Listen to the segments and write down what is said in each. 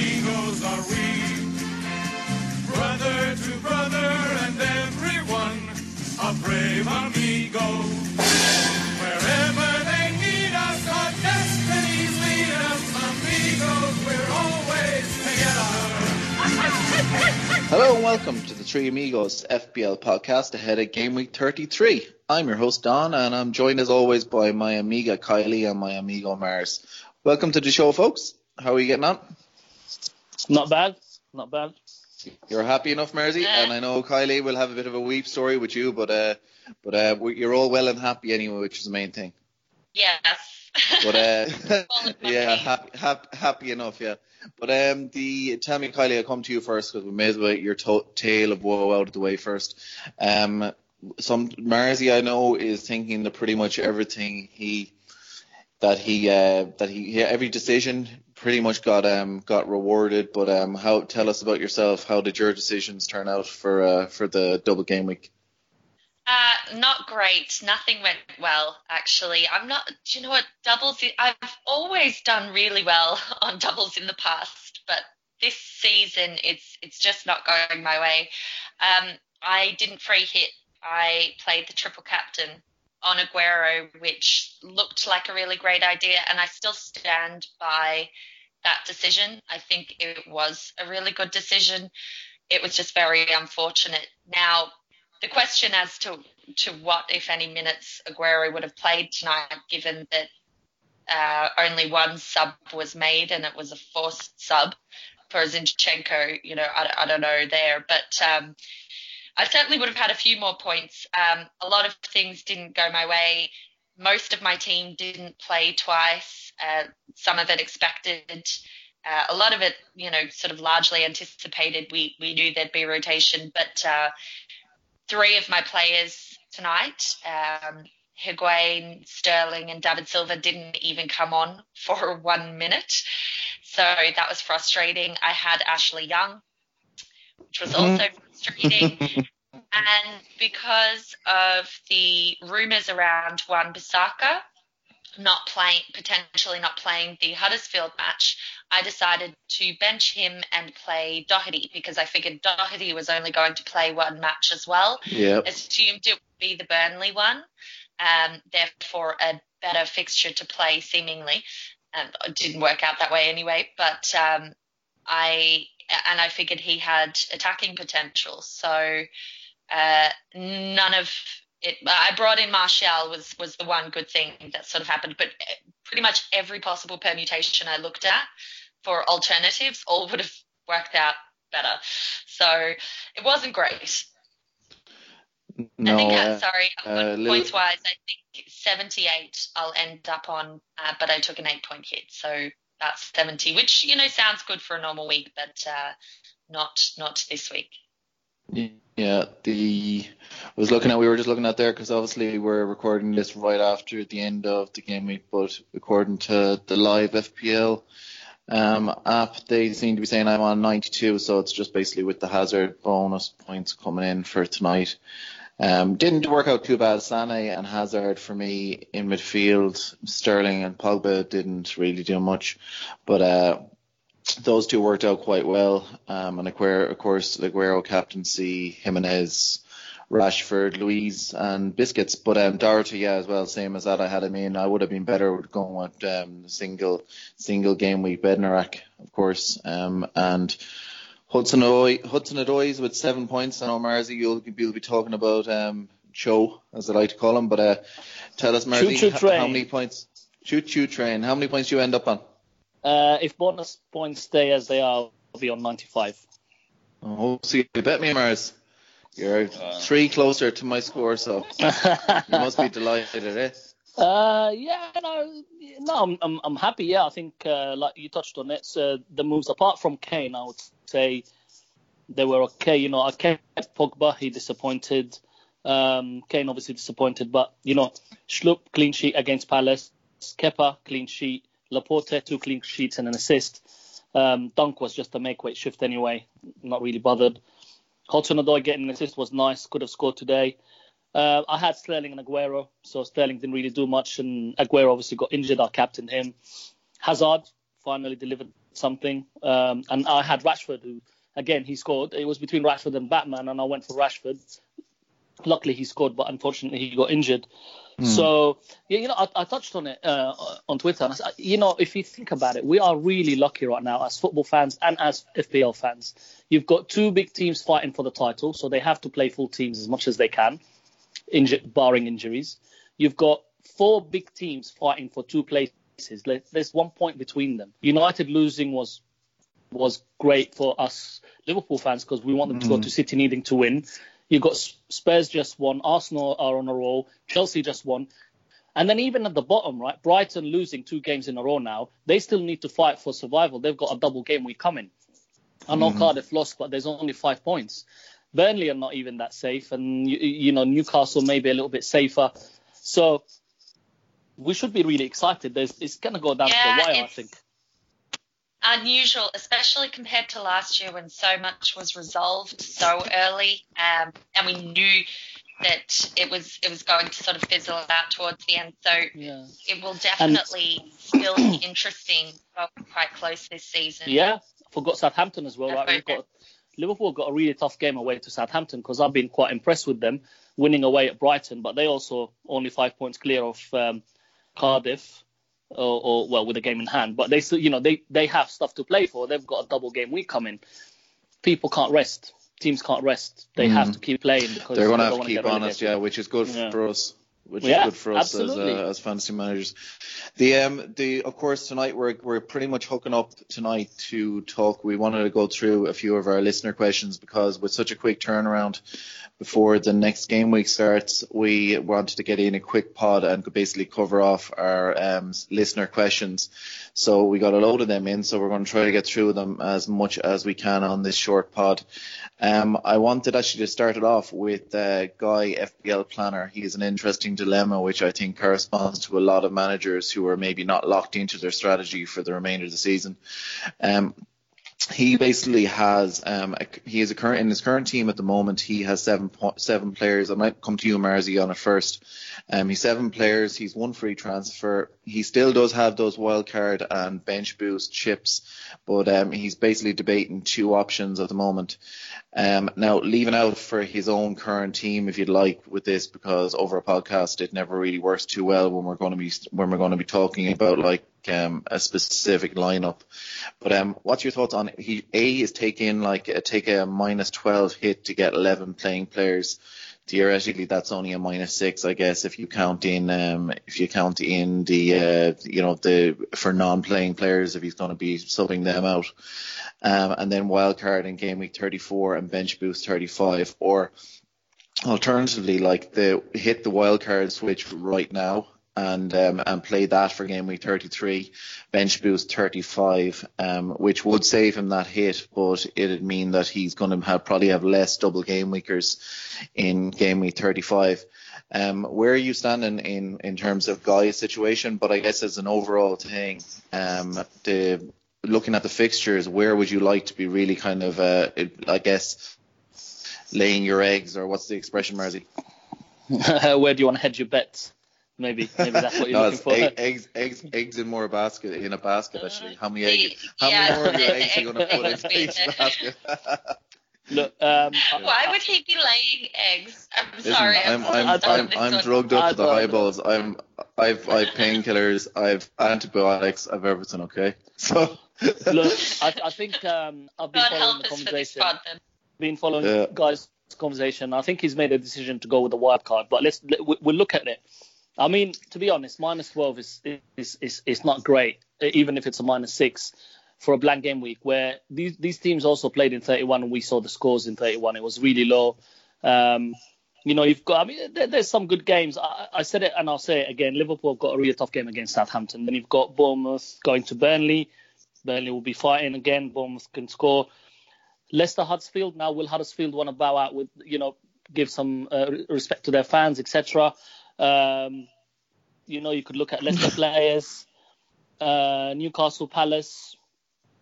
amigos are we. Brother to brother and everyone, a brave amigo. Wherever they need us, our destinies lead us, amigos, we're always together. Hello and welcome to the Three Amigos FPL podcast ahead of Game Week 33. I'm your host Don and I'm joined as always by my amiga Kylie and my amigo Mars. Welcome to the show folks. How are you getting on? Not bad. Not bad. You're happy enough, Mersey? And I know Kylie will have a bit of a weep story with you, but uh, but uh, you're all well and happy anyway, which is the main thing. Yes. But uh, All of my yeah, happy, happy, happy enough, yeah. But um, the tell me, Kylie, I'll come to you first because we may as well get your to- tale of woe out of the way first. Um, some Marzi I know is thinking that pretty much everything he that he uh, that he yeah, every decision pretty much got um got rewarded. But um, how tell us about yourself? How did your decisions turn out for uh, for the double game week? Uh, not great. Nothing went well, actually. I'm not, do you know what? Doubles, I've always done really well on doubles in the past, but this season it's it's just not going my way. Um, I didn't free hit. I played the triple captain on Aguero, which looked like a really great idea, and I still stand by that decision. I think it was a really good decision. It was just very unfortunate. Now, the question as to to what, if any, minutes Aguero would have played tonight, given that uh, only one sub was made and it was a forced sub for Zinchenko, you know, I, I don't know there, but um, I certainly would have had a few more points. Um, a lot of things didn't go my way. Most of my team didn't play twice. Uh, some of it expected. Uh, a lot of it, you know, sort of largely anticipated. We we knew there'd be rotation, but uh, three of my players tonight, um, Higuain, Sterling, and David Silva didn't even come on for one minute. So that was frustrating. I had Ashley Young, which was also frustrating. and because of the rumours around Wan-Bissaka not playing, potentially not playing the Huddersfield match, I decided to bench him and play Doherty because I figured Doherty was only going to play one match as well Yeah. assumed it would be the Burnley one, um, therefore a better fixture to play seemingly. And it didn't work out that way anyway. But um, I and I figured he had attacking potential, so uh, none of it. I brought in Martial was was the one good thing that sort of happened, but pretty much every possible permutation I looked at for alternatives all would have worked out better. So it wasn't great. No. I think, uh, uh, sorry, uh, little- points wise, I think 78 I'll end up on, uh, but I took an eight point hit. So that's 70, which, you know, sounds good for a normal week, but uh, not not this week. Yeah, the I was looking at we were just looking at there because obviously we're recording this right after the end of the game week, but according to the live FPL um, app, they seem to be saying I'm on 92, so it's just basically with the Hazard bonus points coming in for tonight. Um, didn't work out too bad. Sane and Hazard for me in midfield. Sterling and Pogba didn't really do much, but uh, those two worked out quite well. Um, and Aguero, of course, Aguero captaincy, Jimenez, Rashford, Luiz, and Biscuits. But um, Doherty, yeah, as well, same as that. I had him in. I would have been better with going with um, single single game week Bednarek, of course. Um, and Hudson Odoi's with seven points. I know Marzi, you'll, you'll be talking about um, Cho, as I like to call him. But uh, tell us, Marzi, Choo-choo h- train. how many points? Choo choo train. How many points do you end up on? Uh, if bonus points stay as they are, I'll be on 95. Oh, so you bet me, Mars. You're three closer to my score, so you must be delighted, eh? Uh, yeah, no, no, I'm, I'm, I'm happy. Yeah, I think uh, like you touched on it. So the moves, apart from Kane, I would say they were okay. You know, I kept Pogba. He disappointed. Um, Kane obviously disappointed, but you know, Schlupp clean sheet against Palace. Kepa clean sheet. Laporte two clean sheets and an assist. Um, Dunk was just a make weight shift anyway. Not really bothered. Hudson Odoi getting an assist was nice. Could have scored today. Uh, I had Sterling and Aguero, so Sterling didn't really do much, and Aguero obviously got injured. I captained him. Hazard finally delivered something. Um, and I had Rashford, who again he scored. It was between Rashford and Batman, and I went for Rashford. Luckily, he scored, but unfortunately, he got injured. Mm. So, yeah, you know, I, I touched on it uh, on Twitter. And I you know, if you think about it, we are really lucky right now as football fans and as FPL fans. You've got two big teams fighting for the title, so they have to play full teams as much as they can, inju- barring injuries. You've got four big teams fighting for two places. There's one point between them. United losing was was great for us Liverpool fans because we want them to go hmm. to City needing to win. You've got Spurs just won, Arsenal are on a roll, Chelsea just won. And then even at the bottom, right, Brighton losing two games in a row now, they still need to fight for survival. They've got a double game week coming. I know mm-hmm. Cardiff lost, but there's only five points. Burnley are not even that safe, and you, you know Newcastle maybe a little bit safer. So we should be really excited. There's, it's going to go down yeah, to the wire, I think unusual, especially compared to last year when so much was resolved so early, um, and we knew that it was it was going to sort of fizzle out towards the end. So yeah. it will definitely and, still be interesting, quite close this season. Yeah, I forgot Southampton as well. Right, we've got Liverpool got a really tough game away to Southampton because I've been quite impressed with them winning away at Brighton, but they also only five points clear of um, Cardiff or, or, well with a game in hand. But they still, you know, they they have stuff to play for. They've got a double game week coming. People can't rest. Teams can't rest. They mm. have to keep playing because they're going to have to keep honest, yeah, which is good yeah. for us which yeah, is good for us as, uh, as fantasy managers. The um the of course tonight we're we're pretty much hooking up tonight to talk. We wanted to go through a few of our listener questions because with such a quick turnaround before the next game week starts, we wanted to get in a quick pod and basically cover off our um, listener questions. So we got a load of them in, so we're going to try to get through them as much as we can on this short pod. Um, I wanted actually to start it off with uh, Guy FPL Planner. He has an interesting dilemma, which I think corresponds to a lot of managers who are maybe not locked into their strategy for the remainder of the season. Um, he basically has um a, he is a current in his current team at the moment he has seven seven players. I might come to you Marzi on it first. Um he's seven players, he's one free transfer. He still does have those wild card and bench boost chips, but um he's basically debating two options at the moment. Um now leaving out for his own current team if you'd like with this because over a podcast it never really works too well when we're going to be when we're going to be talking about like um, a specific lineup. But um, what's your thoughts on he A is taking like a, take a minus 12 hit to get 11 playing players. Theoretically, that's only a minus six, I guess, if you count in um, if you count in the uh, you know the for non-playing players if he's going to be subbing them out, um, and then wild card in game week 34 and bench boost 35, or alternatively like the hit the wild card switch right now and um, and play that for game week 33, bench boost 35, um, which would save him that hit, but it'd mean that he's going to have probably have less double game weekers in game week 35. Um, where are you standing in in terms of Guy's situation? But I guess as an overall thing, um, the looking at the fixtures, where would you like to be really kind of, uh, I guess, laying your eggs, or what's the expression, Marzi? where do you want to hedge your bets? Maybe, maybe that's what you're no, looking for. Egg, eggs, eggs, eggs in more basket in a basket. Actually, how many eggs? How yeah, many more of your eggs are you going to put in each basket? Look, um, why would he be laying eggs? I'm Listen, sorry. I'm I'm, I'm, I'm, I'm drugged up to the eyeballs. I'm I've I've painkillers. I've antibiotics. I've everything. Okay, so look, I, I think um, I've been God following the conversation. Been following yeah. guys' conversation. I think he's made a decision to go with the wild card. But let's we'll look at it. I mean, to be honest, minus 12 is, is, is, is not great, even if it's a minus six for a blank game week where these, these teams also played in 31 and we saw the scores in 31. It was really low. Um, you know, you've got, I mean, there, there's some good games. I, I, said it and I'll say it again. Liverpool got a really tough game against Southampton. Then you've got Bournemouth going to Burnley. Burnley will be fighting again. Bournemouth can score. Leicester Huddersfield. Now, will Huddersfield want to bow out with, you know, give some uh, respect to their fans, etc.? Um, you know, you could look at Leicester players, uh, Newcastle Palace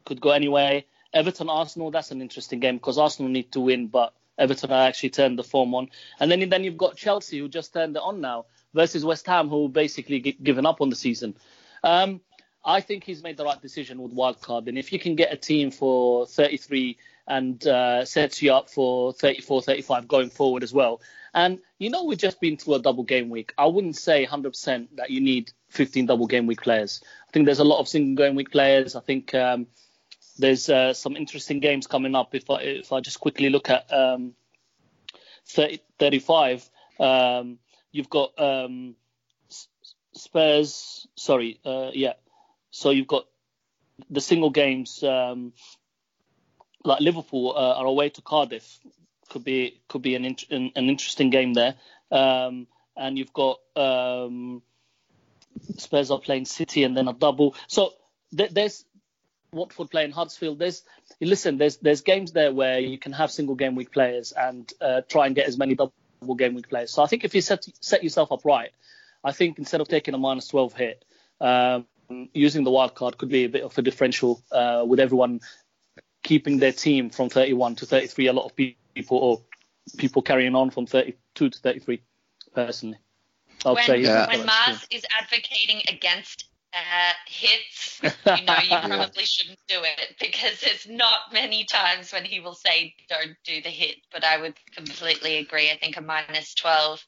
could go anyway. Everton Arsenal, that's an interesting game because Arsenal need to win, but Everton are actually turned the form on. And then then you've got Chelsea who just turned it on now versus West Ham who basically g- given up on the season. Um, I think he's made the right decision with wildcard. And if you can get a team for 33 and uh, sets you up for 34, 35 going forward as well. And you know, we've just been through a double game week. I wouldn't say 100% that you need 15 double game week players. I think there's a lot of single game week players. I think um, there's uh, some interesting games coming up. If I if I just quickly look at um, 30, 35, um, you've got um, Spurs. Sorry, uh, yeah. So you've got the single games. Um, like Liverpool uh, are away to Cardiff. Could be could be an an, an interesting game there. Um, and you've got um, Spurs are playing City and then a double. So th- there's Watford playing Huddersfield. There's listen, there's there's games there where you can have single game week players and uh, try and get as many double game week players. So I think if you set set yourself up right, I think instead of taking a minus 12 hit, um, using the wild card could be a bit of a differential uh, with everyone keeping their team from 31 to 33. A lot of people or people carrying on from 32 to 33. Personally, I'll when, say yeah. when Mars is advocating against uh, hits, you know you probably shouldn't do it because there's not many times when he will say don't do the hit. But I would completely agree. I think a minus 12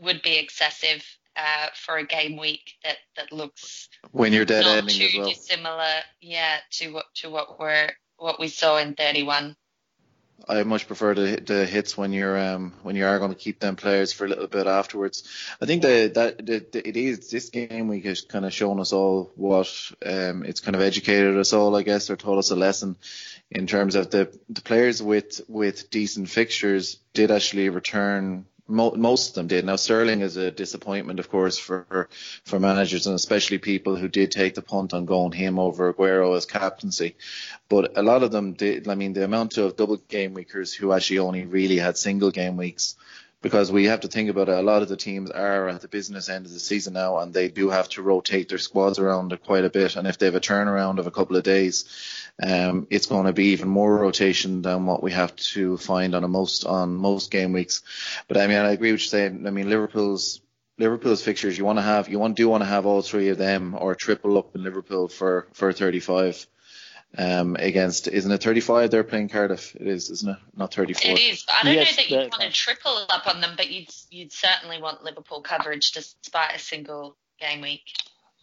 would be excessive uh, for a game week that, that looks when you're dead not ending too as well. dissimilar, yeah, to what to what we're what we saw in 31. I much prefer the the hits when you're um when you are going to keep them players for a little bit afterwards. I think that that the, the, it is this game week has kind of shown us all what um it's kind of educated us all I guess or taught us a lesson in terms of the the players with with decent fixtures did actually return most of them did. Now Sterling is a disappointment, of course, for for managers and especially people who did take the punt on going him over Aguero as captaincy. But a lot of them did. I mean, the amount of double game weekers who actually only really had single game weeks because we have to think about it. A lot of the teams are at the business end of the season now, and they do have to rotate their squads around quite a bit. And if they have a turnaround of a couple of days, um, it's going to be even more rotation than what we have to find on a most on most game weeks. But I mean, I agree with you saying. I mean, Liverpool's Liverpool's fixtures. You want to have you want do want to have all three of them or triple up in Liverpool for for 35 um, against, isn't it 35? They're playing Cardiff. It is, isn't it? Not 34. It is. I don't yes, know that you want to triple up on them, but you'd you'd certainly want Liverpool coverage despite a single game week.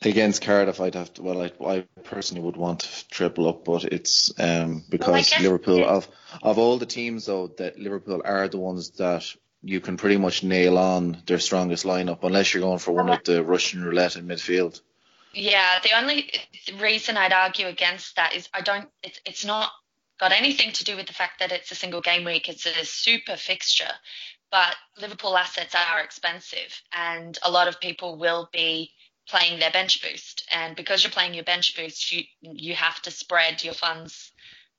Against Cardiff, I'd have to. Well, I, I personally would want to triple up, but it's um, because well, Liverpool of of all the teams though that Liverpool are the ones that you can pretty much nail on their strongest lineup, unless you're going for one of the Russian roulette in midfield. Yeah, the only reason I'd argue against that is I don't. It's it's not got anything to do with the fact that it's a single game week. It's a super fixture, but Liverpool assets are expensive, and a lot of people will be playing their bench boost. And because you're playing your bench boost, you you have to spread your funds,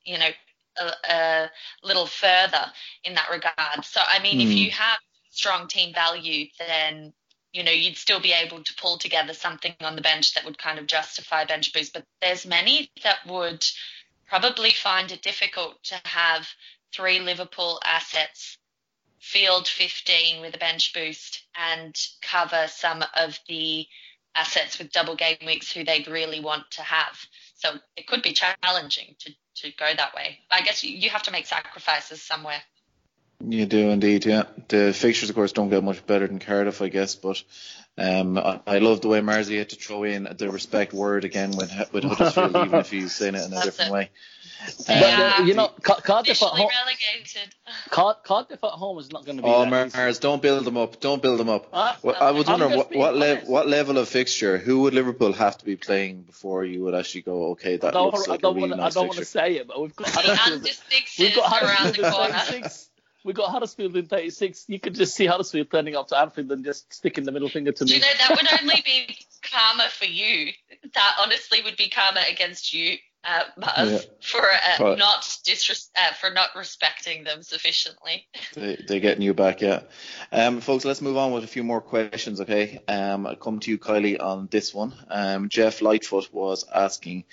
you know, a, a little further in that regard. So I mean, mm. if hmm. you have strong team value, then you know, you'd still be able to pull together something on the bench that would kind of justify bench boost. But there's many that would probably find it difficult to have three Liverpool assets field 15 with a bench boost and cover some of the assets with double game weeks who they'd really want to have. So it could be challenging to, to go that way. I guess you, you have to make sacrifices somewhere. You do indeed, yeah. The fixtures, of course, don't get much better than Cardiff, I guess, but um, I, I love the way Marzi had to throw in the respect word again with with Huddersfield, even if he's saying it in a That's different it. way. Um, but, uh, you know, Cardiff at home. Cardiff at home is not going to be. Oh, Mars, don't build them up. Don't build them up. Uh, well, I was wondering what what, le- what level of fixture, who would Liverpool have to be playing before you would actually go, okay, that looks like a really wanna, nice I don't want to say it, but we've got Huddersfield. we've got Huddersfield around the corner we got Huddersfield in 36. You could just see Huddersfield turning up to Anfield and just sticking the middle finger to me. Do you know that would only be karma for you. That honestly would be karma against you, uh, yeah. for uh, not disres- uh, for not respecting them sufficiently. They, they're getting you back, yeah. Um, folks, let's move on with a few more questions, okay? Um, I'll come to you, Kylie, on this one. Um, Jeff Lightfoot was asking,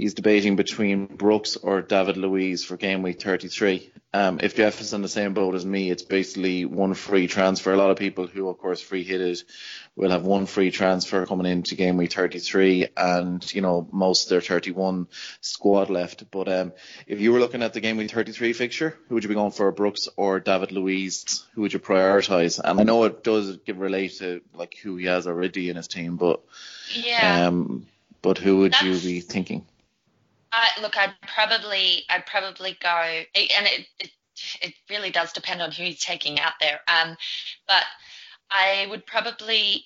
he's debating between Brooks or David Luiz for game week 33. um, if Jeff is on the same boat as me, it's basically one free transfer. A lot of people who, of course, free hit it will have one free transfer coming into game week 33 and, you know, most of their 31 squad left. But um, if you were looking at the game week 33 fixture, who would you be going for, Brooks or David Luiz? Who would you prioritise? And I know it does give relate to like who he has already in his team, but Yeah. um, but who would you be thinking? Look, I'd probably, I'd probably go, and it, it, it really does depend on who he's taking out there. Um, but I would probably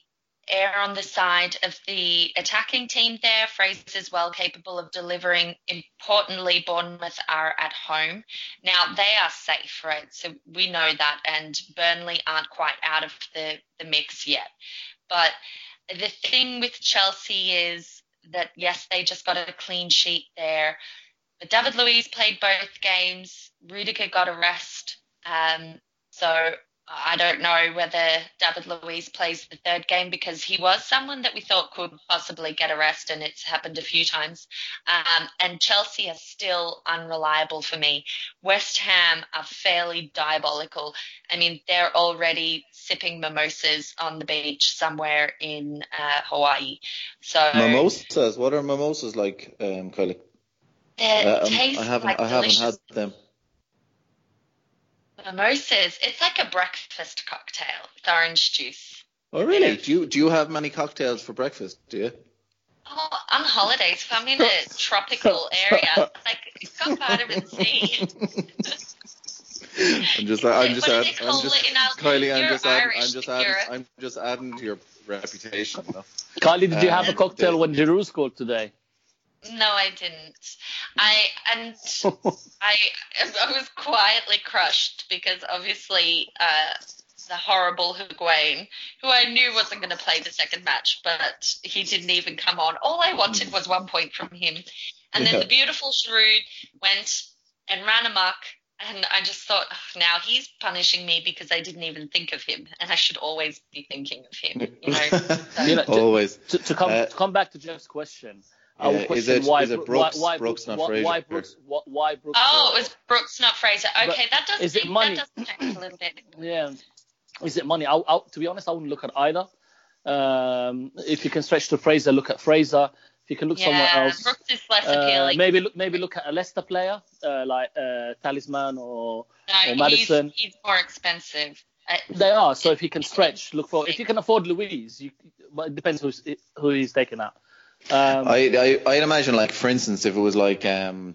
err on the side of the attacking team there. Fraser's well capable of delivering. Importantly, Bournemouth are at home. Now they are safe, right? So we know that, and Burnley aren't quite out of the, the mix yet. But the thing with Chelsea is that yes, they just got a clean sheet there. But David Luiz played both games. Rudiger got a rest. Um, so I don't know whether David Luiz plays the third game because he was someone that we thought could possibly get a rest, and it's happened a few times. Um, and Chelsea are still unreliable for me. West Ham are fairly diabolical. I mean, they're already sipping mimosas on the beach somewhere in uh, Hawaii. So Mimosas. What are mimosas like, um, Kylie? They Uh, um, taste I haven't. like I haven't had them. Mimosas. It's like a breakfast cocktail with orange juice. Oh, really? Do you do you have many cocktails for breakfast? Do you? Oh, on holidays, if I'm in a tropical area, like it's got vitamin C. I'm just. I'm just, add, I'm just. it? Kylie, I'm just, adding, I'm just, adding, I'm just adding to your reputation. You? Kylie, did you have a cocktail uh, when Giroud scored today? No, I didn't. I and I I was quietly crushed because obviously uh, the horrible Higuain, who I knew wasn't going to play the second match, but he didn't even come on. All I wanted was one point from him, and then Yeah. the beautiful Giroud went and ran amok. And I just thought, "Oh, now he's punishing me because I didn't even think of him, and I should always be thinking of him. You know, You know, to- Always. to, to come Uh, to come back to Jeff's question, I Yeah, would is question it- why, is it Brooks- why, why Brooks, not why, Fraser? why Brooks why, why Brooks Oh, uh, it was Brooks, not Fraser. Okay, that does is it that money? does change a little bit. Yeah. Is it money? I, I, to be honest, I wouldn't look at either. Um, if you can stretch to Fraser, look at Fraser. If you can look somewhere Yeah, else, Brooks is less uh, appealing. maybe look maybe look at a Leicester player uh, like uh, Tielemans or no, or Maddison. He's, he's more expensive. Uh, they are. So if you can stretch, look for. If you can afford Luiz, you, but it depends who's who he's taking out. Um, I, I I'd imagine like for instance if it was like um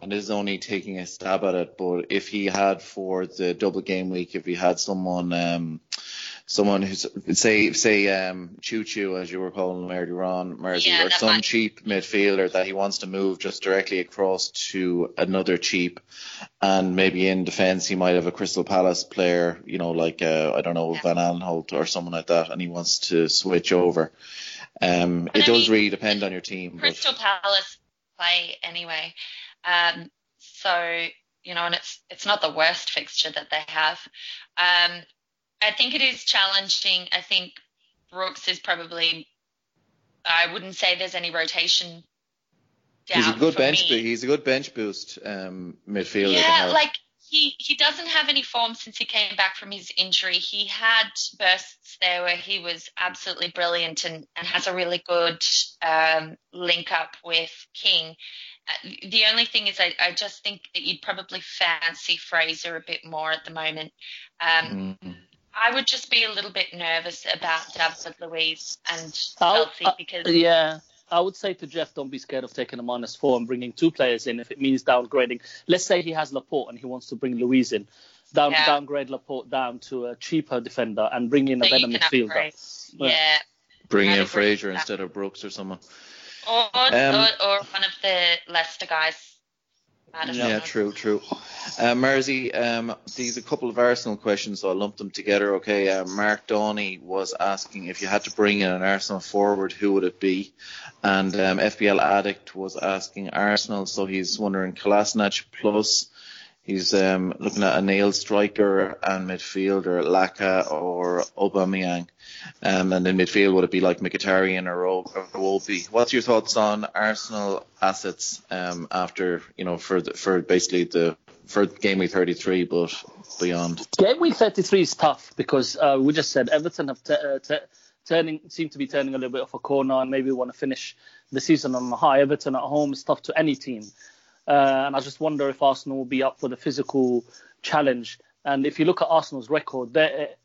and this is only taking a stab at it, but if he had for the double game week, if he had someone um someone who's say say um Choo Choo as you were calling him earlier on, Mersey, Yeah, or some might- cheap midfielder that he wants to move just directly across to another cheap and maybe in defence he might have a Crystal Palace player, you know, like uh, I don't know, Yeah. Van Aanholt or someone like that and he wants to switch over. Um, it I does mean, really depend on your team. but- Crystal Palace play anyway. Um, so you know, and it's it's not the worst fixture that they have. Um, I think it is challenging. I think Brooks is probably. I wouldn't say there's any rotation. Down He's a good bench. He's a good bench boost um, midfielder. Yeah, like he he doesn't have any form since he came back from his injury. He had bursts there where he was absolutely brilliant and, and has a really good um, link up with King. Uh, the only thing is, I, I just think that you'd probably fancy Fraser a bit more at the moment. Um, Mm. I would just be a little bit nervous about David Luiz and I'll- Chelsea uh, because Yeah, I would say to Jeff, don't be scared of taking a minus four and bringing two players in if it means downgrading. Let's say he has Laporte and he wants to bring Luiz in. Down, Yeah. Downgrade Laporte down to a cheaper defender and bring in a that you better midfielder. Yeah. Yeah. Bring in agree Fraser instead of Brooks or someone. Or, Um, or, or one of the Leicester guys. Maddison. Yeah, true, true. Uh, Mersey, um, these a couple of Arsenal questions, so I'll lump them together. Okay, uh, Mark Downey was asking if you had to bring in an Arsenal forward, who would it be? And um, FPL Addict was asking Arsenal, so he's wondering Kolasinac plus. He's um, looking at a nail striker and midfielder, Laka or Aubameyang. Um, and in midfield, would it be like Mkhitaryan or Iwobi? What's your thoughts on Arsenal assets um, after you know for the, for basically the for game week 33, but beyond. Game week 33 is tough because uh, we just said Everton have t- uh, t- turning seem to be turning a little bit of a corner and maybe want to finish the season on a high. Everton at home is tough to any team, uh, and I just wonder if Arsenal will be up for the physical challenge. And if you look at Arsenal's record,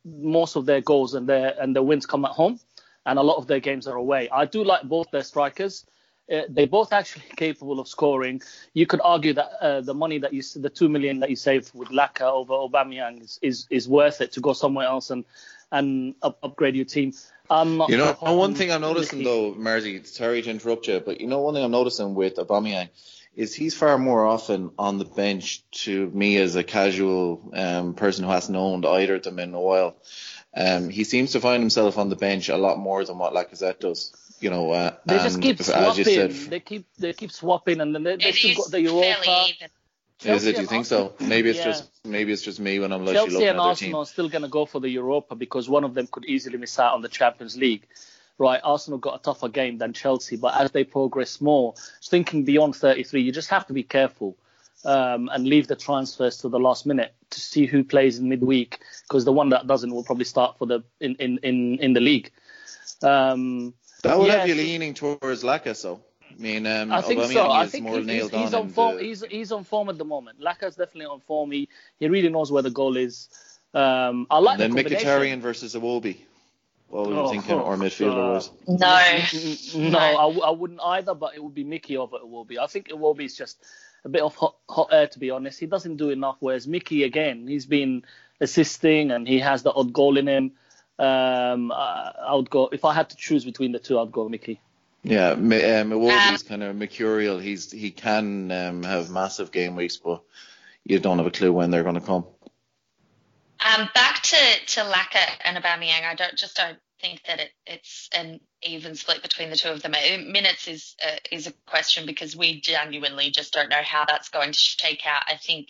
most of their goals and their and their wins come at home, and a lot of their games are away. I do like both their strikers. Uh, they're both actually capable of scoring. You could argue that uh, the money that you, the two million that you saved with Laka over Aubameyang is, is, is worth it to go somewhere else and and up, upgrade your team. I'm not you know, one thing I'm noticing though, Marzi, sorry to interrupt you, but you know one thing I'm noticing with Aubameyang is he's far more often on the bench to me as a casual um, person who hasn't owned either of them in a while. Um, he seems to find himself on the bench a lot more than what Lacazette does. You know, uh, they just keep swapping. Said, they keep they keep swapping, and then they, they still got the Europa. Chelsea is it? Do you think so? Maybe it's yeah. just maybe it's just me when I'm Chelsea looking and at Arsenal are still going to go for the Europa because one of them could easily miss out on the Champions League. Right, Arsenal got a tougher game than Chelsea, but as they progress more, thinking beyond 33, you just have to be careful um, and leave the transfers to the last minute to see who plays in midweek because the one that doesn't will probably start for the in in in, in the league. Um, that would yeah, have you leaning towards Laka, so. I mean, um, I think so. I think he's, he's, he's on form. The... He's he's on form at the moment. Laka's definitely on form. He he really knows where the goal is. Um, I like and then the Mkhitaryan versus Iwobi. What were you oh, thinking, or midfielder uh, was? No, no, I, I wouldn't either. But it would be Mickey over Iwobi. I think Iwobi is just a bit of hot, hot air, to be honest. He doesn't do enough. Whereas Mickey, again, he's been assisting and he has the odd goal in him. Um, I, I would go if I had to choose between the two, I'd go Mickey. Yeah, um, Iwobi's um, kind of mercurial. He's he can um, have massive game weeks, but you don't have a clue when they're going to come. Um, back to to Laka and Aubameyang, I don't just don't think that it, it's an even split between the two of them. Minutes is uh, is a question because we genuinely just don't know how that's going to shake out. I think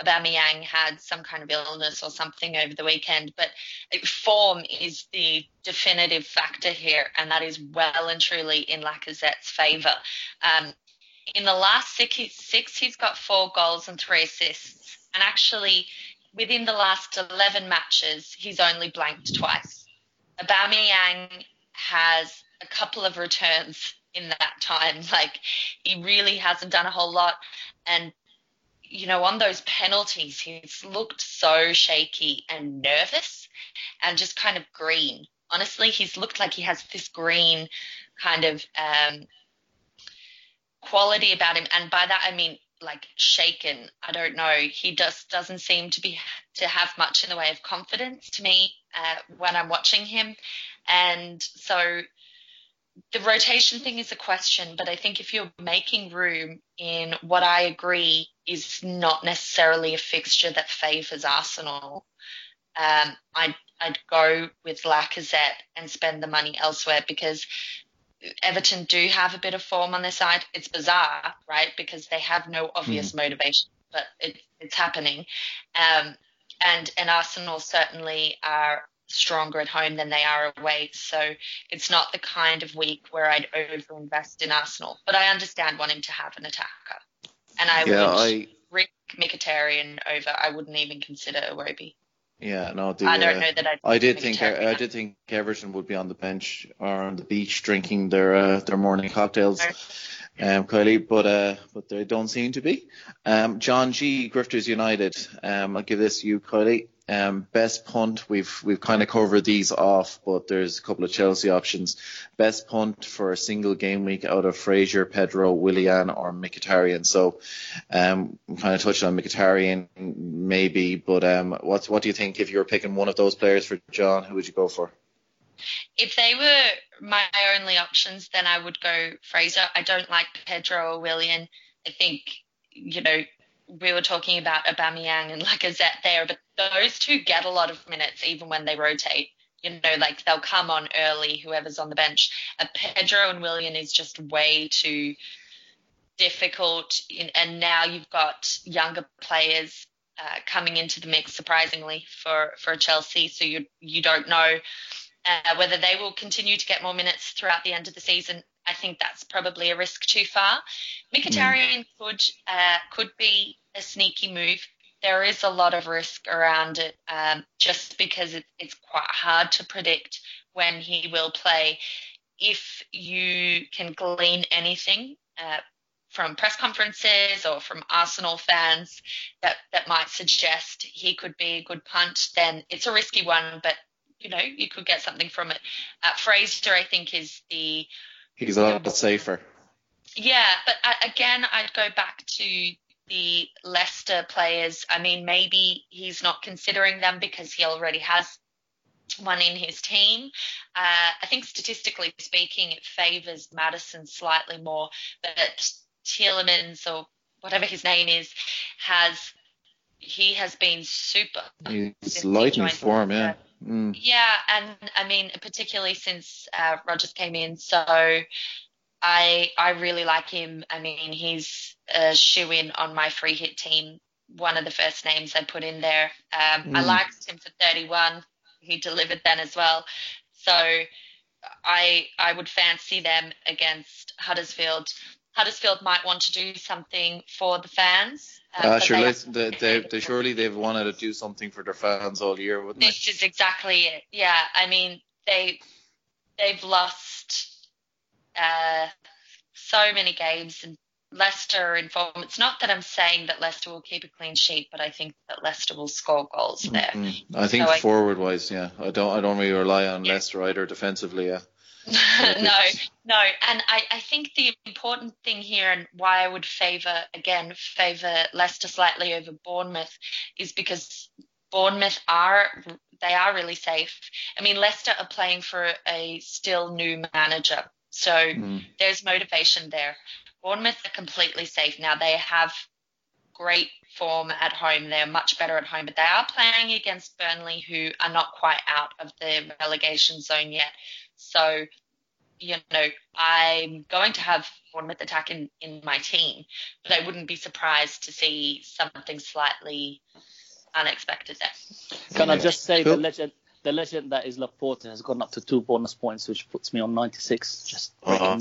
Aubameyang had some kind of illness or something over the weekend, but form is the definitive factor here, and that is well and truly in Lacazette's favour. Um, in the last six, six, he's got four goals and three assists, and actually within the last 11 matches, he's only blanked twice. Aubameyang has a couple of returns in that time. Like he really hasn't done a whole lot, and you know, on those penalties, he's looked so shaky and nervous and just kind of green. Honestly, he's looked like he has this green kind of um, quality about him. And by that, I mean like shaken. I don't know. He just doesn't seem to be to have much in the way of confidence to me uh, when I'm watching him. And so the rotation thing is a question, but I think if you're making room in what I agree is not necessarily a fixture that favours Arsenal, um, I'd, I'd go with Lacazette and spend the money elsewhere because Everton do have a bit of form on their side. It's bizarre, right? Because they have no obvious mm. motivation, but it, it's happening. Um, and and Arsenal certainly are stronger at home than they are away. So it's not the kind of week where I'd overinvest in Arsenal. But I understand wanting to have an attacker. And I yeah, would I, risk Mkhitaryan over. I wouldn't even consider Iwobi. Yeah, no, the, I don't uh, know that I. I did think I, I, did think Everton would be on the bench or on the beach drinking their uh, their morning cocktails um, Kylie, but uh, but they don't seem to be. Um, John G, Grifters United. Um, I'll give this to you, Kylie. Um, best punt. We've we've kind of covered these off, but there's a couple of Chelsea options. Best punt for a single game week out of Fraser, Pedro, Willian, or Mkhitaryan. So, um, kind of touched on Mkhitaryan maybe, but um, what what do you think if you were picking one of those players for John? Who would you go for? If they were my only options, then I would go Fraser. I don't like Pedro or Willian. I think, you know, we were talking about Aubameyang and Lacazette there, but those two get a lot of minutes even when they rotate. You know, like they'll come on early, whoever's on the bench. Uh, Pedro and Willian is just way too difficult. And now you've got younger players uh, coming into the mix, surprisingly, for, for Chelsea. So you you don't know uh, whether they will continue to get more minutes throughout the end of the season, I think that's probably a risk too far. Mkhitaryan mm. could uh, could be a sneaky move. There is a lot of risk around it, um, just because it, it's quite hard to predict when he will play. If you can glean anything uh, from press conferences or from Arsenal fans that, that might suggest he could be a good punt, then it's a risky one, but you know, you could get something from it. Uh, Fraser, I think, is the. He's a lot safer. Yeah, but uh, again, I'd go back to the Leicester players. I mean, maybe he's not considering them because he already has one in his team. Uh, I think statistically speaking, it favours Maddison slightly more, but Tielemans or whatever his name is has he has been super. He's light in form, yeah. Mm. Yeah, and I mean, particularly since uh, Rodgers came in, so I I really like him. I mean, he's a shoe in on my free hit team. One of the first names I put in there. Um, mm. I liked him for 31. He delivered then as well. So I I would fancy them against Huddersfield. Huddersfield might want to do something for the fans. Um, uh, surely, they, they, they, surely they've wanted to do something for their fans all year, wouldn't this they? This is exactly it. Yeah, I mean they they've lost uh, so many games and Leicester in form. It's not that I'm saying that Leicester will keep a clean sheet, but I think that Leicester will score goals there. Mm-hmm. I think so forward wise, yeah, I don't I don't really rely on yeah. Leicester either defensively. Yeah. no, no, and I, I think the important thing here and why I would favour again favour Leicester slightly over Bournemouth is because Bournemouth are they are really safe. I mean Leicester are playing for a still new manager, so mm. there's motivation there. Bournemouth are completely safe now. They have great form at home. They're much better at home, but they are playing against Burnley, who are not quite out of the relegation zone yet. So, you know, I'm going to have Bournemouth attack in, in my team, but I wouldn't be surprised to see something slightly unexpected there. Can I just say the legend the legend that is Laporte has gone up to two bonus points, which puts me on 96. Just oh.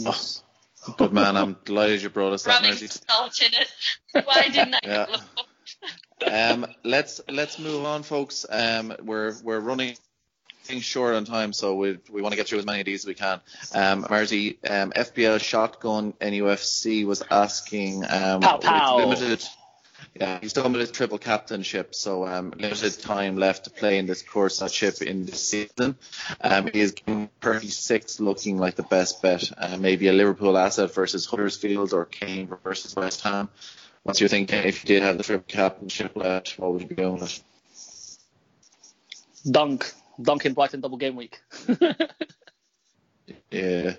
Good man, I'm delighted you brought us that Rubbing salt in it. Why didn't I? yeah. um, let's let's move on, folks. Um, we're we're running short on time, so we we want to get through as many of these as we can. Um, Marty, um, FPL Shotgun NUFC was asking um, pow, pow. limited. Yeah, he's talking about his triple captainship, so um, limited time left to play in this course chip in this season. Um, he is 36 looking like the best bet. Uh, maybe a Liverpool asset versus Huddersfield or Kane versus West Ham. What's your thinking if you did have the triple captainship left? What would you be going with? Dunk. dunk in Brighton double game week. yeah,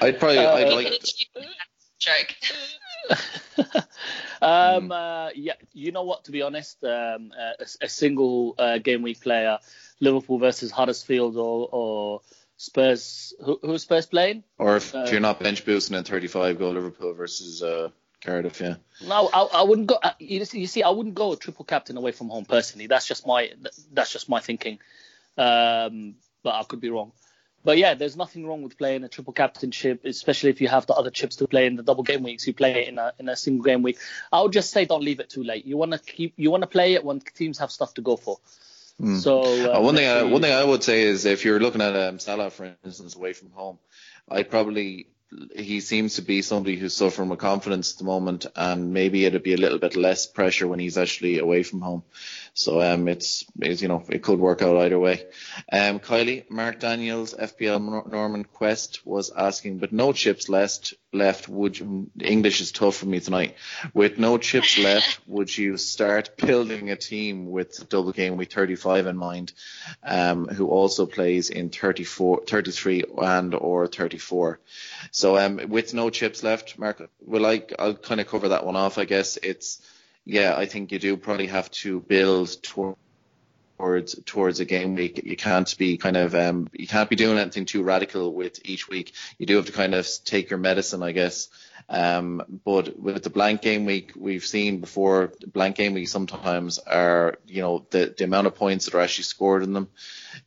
I'd probably uh, I'd like. Joke. um, hmm. uh, yeah, you know what? To be honest, um, uh, a, a, single uh, game week player, Liverpool versus Huddersfield or, or Spurs. Who, who's Spurs playing? Or if, if, you're not bench boosting at 35, go Liverpool versus uh, Cardiff. Yeah. No, I, I wouldn't go. Uh, you see, I wouldn't go a triple captain away from home personally. That's just my that's just my thinking. Um, but I could be wrong. But yeah, there's nothing wrong with playing a triple captainship, especially if you have the other chips to play in the double game weeks. You play it in a in a single game week. I would just say don't leave it too late. You want to keep you want to play it when teams have stuff to go for. Mm. So uh, uh, one thing I, one thing I would say is if you're looking at um, Salah, for instance, away from home, I'd probably he seems to be somebody who's suffering with confidence at the moment, and maybe it'd be a little bit less pressure when he's actually away from home. So um, it's, it's you know it could work out either way. Um, Kylie, Mark Daniels, FPL Norman Quest was asking, but no chips left. Left, would you, English is tough for me tonight. With no chips left, would you start building a team with double game week 35 in mind, um, who also plays in 34, 33 and or 34? So um, with no chips left, Mark, well, I, I'll kind of cover that one off. I guess it's yeah, I think you do probably have to build towards towards a game week. You can't be kind of um, you can't be doing anything too radical with each week. You do have to kind of take your medicine, I guess. Um, but with the blank game week, we've seen before blank game week sometimes are you know the the amount of points that are actually scored in them.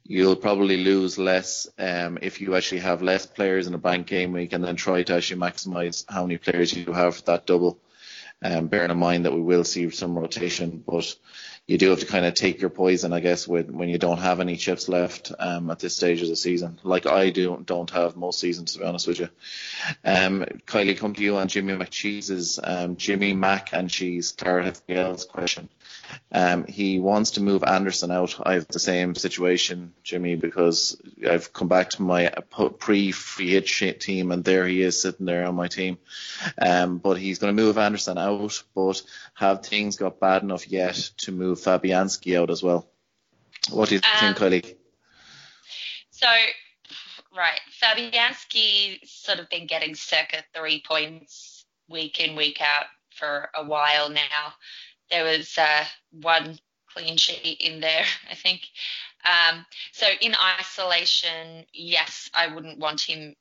You'll probably lose less um, if you actually have less players in a blank game week and then try to actually maximise how many players you have for that double. Um, bearing in mind that we will see some rotation, but you do have to kind of take your poison, I guess, with, when you don't have any chips left um, at this stage of the season. Like I do, don't have most seasons, to be honest with you. Um, Kylie, come to you on Jimmy McCheese's um, Jimmy Mac and Cheese Claret FPL's question. Um, he wants to move Anderson out. I have the same situation, Jimmy, because I've come back to my pre-free hit team, and there he is sitting there on my team. Um, but he's going to move Anderson out, but have things got bad enough yet to move Fabianski out as well? What do you um, think, Kylie? So, right, Fabianski sort of been getting circa three points week in, week out for a while now there was uh, one clean sheet in there, I think. Um, so in isolation, yes, I wouldn't want him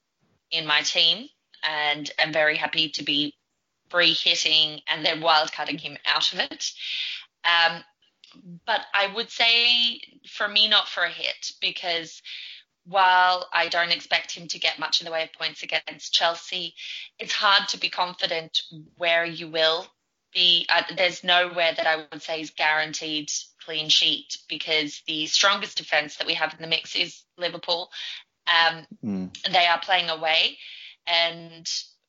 in my team, and I'm very happy to be free hitting and then wild cutting him out of it. Um, but I would say for me, not for a hit, because while I don't expect him to get much in the way of points against Chelsea, it's hard to be confident where you will be uh, there's nowhere that I would say is guaranteed clean sheet because the strongest defence that we have in the mix is Liverpool. Um, mm. They are playing away, and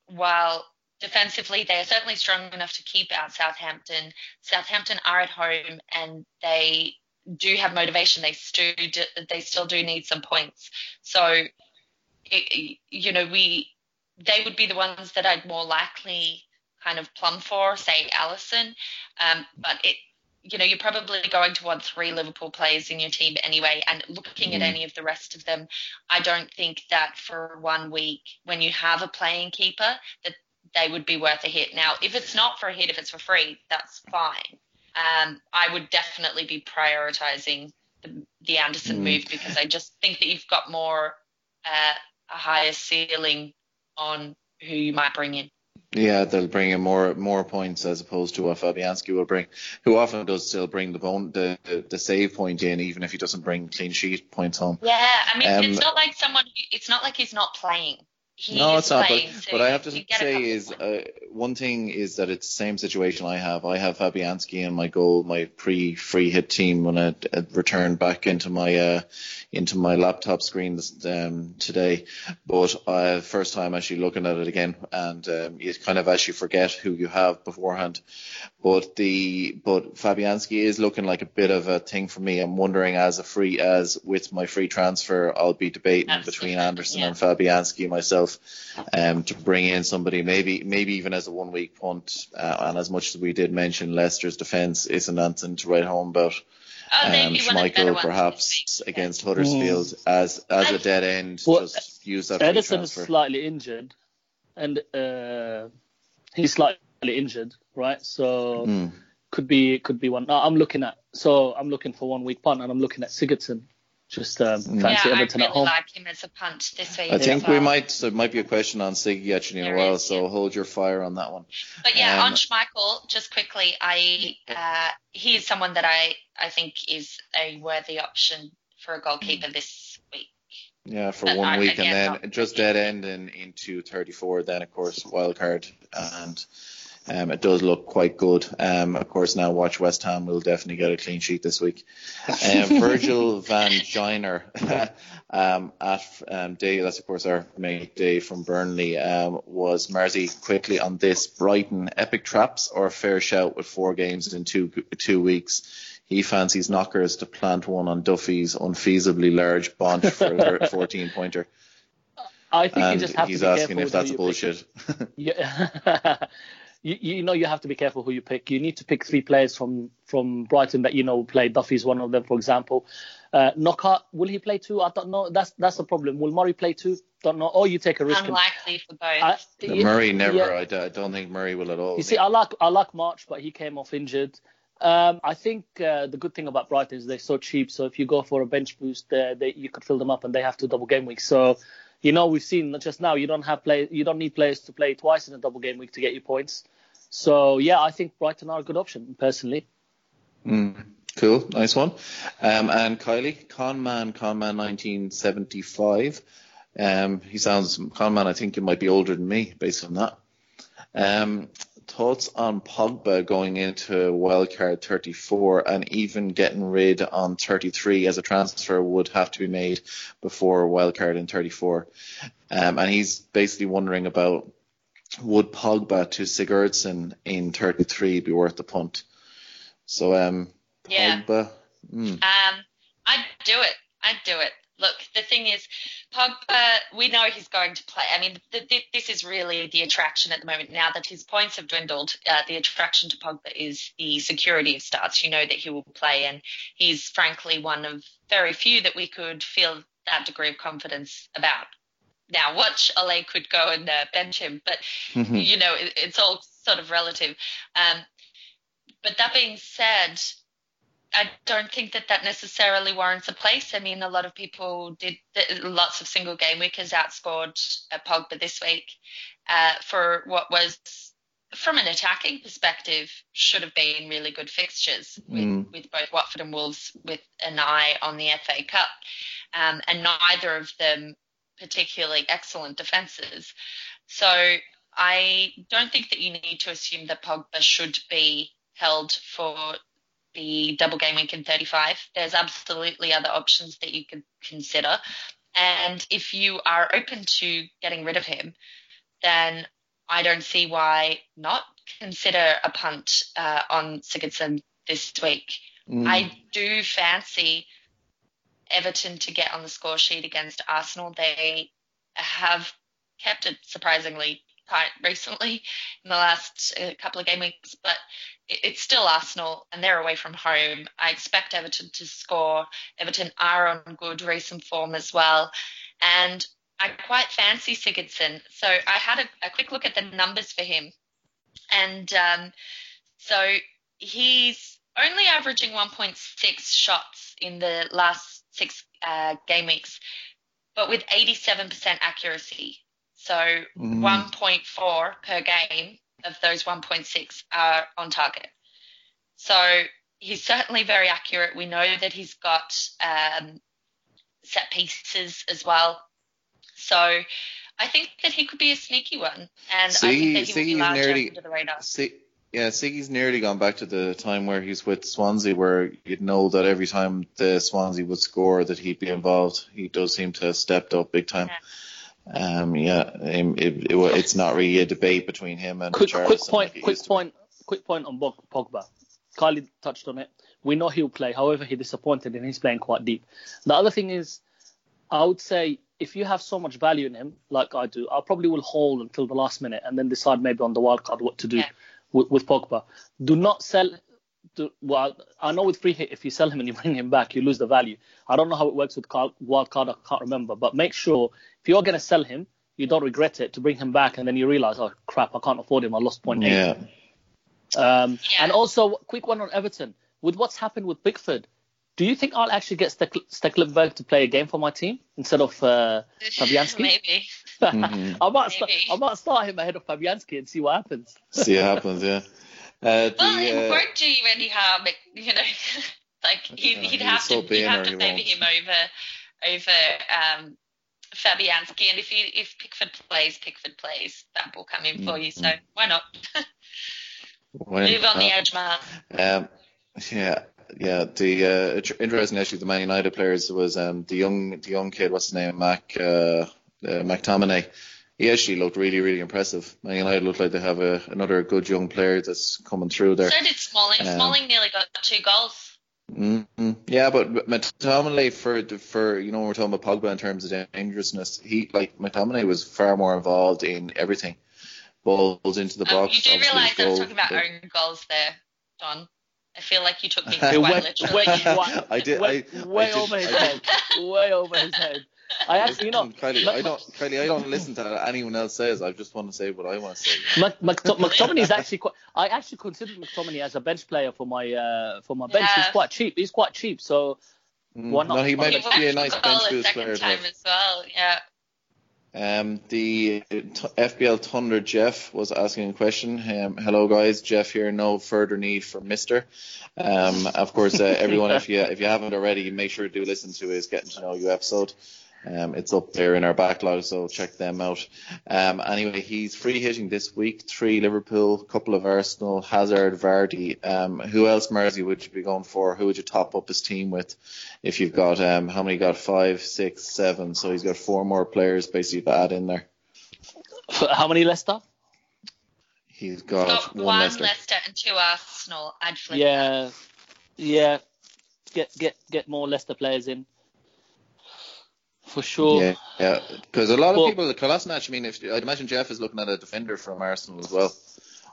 while defensively they are certainly strong enough to keep out Southampton, Southampton are at home and they do have motivation. They still do, they still do need some points. So, it, you know, we they would be the ones that I'd more likely kind of plumb for, say Alisson. Um, but it, you know, you're probably going to want three Liverpool players in your team anyway. And looking mm. at any of the rest of them, I don't think that for one week, when you have a playing keeper, that they would be worth a hit. Now, if it's not for a hit, if it's for free, that's fine. Um, I would definitely be prioritizing the, the Anderson mm. move because I just think that you've got more uh, a higher ceiling on who you might bring in. Yeah, they'll bring in more more points as opposed to what Fabianski will bring, who often does still bring the bone the, the, the save point in, even if he doesn't bring clean sheet points home. Yeah, I mean, um, it's not like someone. It's not like he's not playing. No, it's not. But, so but I have to say is uh, one thing is that it's the same situation I have. I have Fabianski in my goal, my pre-free hit team when I, I returned back into my uh, into my laptop screen um, today. But uh, first time actually looking at it again, and um, you kind of actually forget who you have beforehand. But the but Fabianski is looking like a bit of a thing for me. I'm wondering as a free as with my free transfer, I'll be debating Absolutely. between Anderson yeah. and Fabianski myself um, to bring in somebody maybe maybe even as a one week punt. Uh, and as much as we did mention Leicester's defence isn't anything to write home about um, Schmeichel perhaps against Huddersfield mm. as as a dead end. Well, just use that. Ederson is slightly injured, and uh, he's slightly injured, right? So mm. could be could be one. No, I'm looking at so I'm looking for one week punt, and I'm looking at Sigurdsson just um, fancy yeah, Everton I really at home. like him as a punch this week. I think well. we might. So it might be a question on Siggy actually in a while, so yeah. hold your fire on that one. But yeah, um, on Schmeichel, just quickly, I uh, he is someone that I I think is a worthy option for a goalkeeper this week. Yeah, for but one week, and then just dead end in, into 34. Then of course wild card and um, it does look quite good. Um, of course, now watch West Ham We'll definitely get a clean sheet this week. Um, Virgil van Giner um, at um, Day, that's of course our mate Day from Burnley, um, was Marzi quickly on this Brighton epic traps or fair shout with four games in two two weeks. He fancies knockers to plant one on Duffy's unfeasibly large bunch for a 14 pointer. I think and you just have he's to be asking if that's bullshit. yeah. You, you know you have to be careful who you pick. You need to pick three players from from Brighton that you know will play. Duffy's one of them, for example. Uh, Knockaert, will he play two? I don't know. That's that's the problem. Will Murray play two? Don't know. Or you take a risk. Unlikely for both. I, yeah, Murray never. Yeah. I, I, don't think Murray will at all. You see, I like I like March, but he came off injured. Um, I think uh, the good thing about Brighton is they're so cheap. So if you go for a bench boost, uh, they, you could fill them up, and they have two double game weeks. So you know we've seen just now you don't have play you don't need players to play twice in a double game week to get you points. So yeah, I think Brighton are a good option personally. Mm, cool, nice one. Um, and Kylie, Conman, Conman, 1975. Um, he sounds Conman. I think he might be older than me based on that. Um, thoughts on Pogba going into wildcard 34 and even getting rid on 33 as a transfer would have to be made before wildcard in 34. Um, and he's basically wondering about would Pogba to Sigurdsson in 33 be worth the punt? So, um, Yeah. Pogba. Mm, Um, I'd do it. I'd do it. Look, the thing is, Pogba, we know he's going to play. I mean, th- th- this is really the attraction at the moment. Now that his points have dwindled, uh, the attraction to Pogba is the security of starts. You know that he will play, and he's frankly one of very few that we could feel that degree of confidence about. Now, watch Ole could go and uh, bench him, but mhm. you know, it, it's all sort of relative. Um, but that being said, I don't think that that necessarily warrants a place. I mean, a lot of people did lots of single game weekers outscored Pogba this week uh, for what was, from an attacking perspective, should have been really good fixtures with, Mm. with both Watford and Wolves with an eye on the FA Cup, um, and neither of them particularly excellent defences. So I don't think that you need to assume that Pogba should be held for the double game week in 35. There's absolutely other options that you could consider. And if you are open to getting rid of him, then I don't see why not consider a punt uh, on Sigurdsson this week. Mm. I do fancy Everton to get on the score sheet against Arsenal. They have kept it surprisingly tight recently in the last uh, couple of game weeks, but it's still Arsenal and they're away from home. I expect Everton to score. Everton are on good recent form as well. And I quite fancy Sigurdsson. So I had a, a quick look at the numbers for him. And um, so he's only averaging 1.6 shots in the last six uh, game weeks, but with 87% accuracy. So Mm. 1.4 per game of those 1.6 are on target. So he's certainly very accurate. We know that he's got um, set pieces as well. So I think that he could be a sneaky one, and I think that he will see, be he's larger nearly- under the radar. See, yeah, Siggy's nearly gone back to the time where he's with Swansea, where you'd know that every time the Swansea would score, that he'd be involved. He does seem to have stepped up big time. Um, yeah, um, it, it, it's not really a debate between him and quick, quick point, it quick used be. point, quick point on Pogba. Kylie touched on it. We know he'll play. However, he disappointed and he's playing quite deep. The other thing is, I would say if you have so much value in him, like I do, I probably will hold until the last minute and then decide maybe on the wild card what to do Yeah. with, with Pogba. Do not sell. Do, well, I know with free hit, if you sell him and you bring him back, you lose the value. I don't know how it works with car- wild card. I can't remember, but make sure if you're going to sell him, you don't regret it to bring him back and then you realize, oh crap, I can't afford him. I lost point eight. Yeah, Um, Yeah. And also, quick one on Everton. With what's happened with Pickford, do you think I'll actually get Stek- Stekelenburg to play a game for my team instead of uh, Fabianski? Maybe. Mhm. I might start, I might start him ahead of Fabianski and see what happens. see what happens. Yeah. Uh, the, Well, it uh, won't do you any harm, you know. like he, Yeah, he'd he's have so to, big you'd have to favour him over over um, Fabianski, and if he, if Pickford plays, Pickford plays. That will come in for you. So Mm-hmm. why not when- move on the uh, edge, Mark. Um, yeah, yeah. The uh, interesting actually, the Man United players was um the young the young kid. What's his name? Mac uh, uh, McTominay. He actually looked really really impressive. Man United looked like they have a, another good young player that's coming through there. So did Smalling. Um, Smalling nearly got two goals. Hmm Yeah, but McTominay for for you know when we're talking about Pogba in terms of dangerousness, he like McTominay was far more involved in everything. Balls into the Um, box. you do realise I was talking about but- own goals there, Don. I feel like you took me quite literally. went- I did. way, I, way I did, over his I head. way over his head. I actually, you know, Kylie, I don't, Kylie, I don't listen to what anyone else says. I just want to say what I want to say. Mc, McTo- McTominay is actually quite. I actually considered McTominay as a bench player for my uh, for my bench. He's quite cheap. He's quite cheap. So Mm, Why not? No, he He might He be a nice bench boost player. time as well. Yeah. Um, the t- FPL Thunder Jeff was asking a question. Um, hello guys, Jeff here. No further need for Mister. Um, of course, uh, everyone, if you if you haven't already, make sure to do listen to his Getting to Know You episode. Um, it's up there in our backlog, so check them out. Um, anyway, he's free hitting this week. Three Liverpool, couple of Arsenal, Hazard, Vardy. Um, who else, Marzi, would you be going for? Who would you top up his team with? If you've got um, how many? Got five, six, seven. So he's got four more players basically to add in there. How many Leicester? He's got, Got one, one Leicester. Leicester and two Arsenal. I'd flip that. Yeah, yeah. Get get get more Leicester players in. For sure. Yeah, yeah. Because a lot of Well- people, Kolasinac, I mean, if I'd imagine Jeff is looking at a defender from Arsenal as well,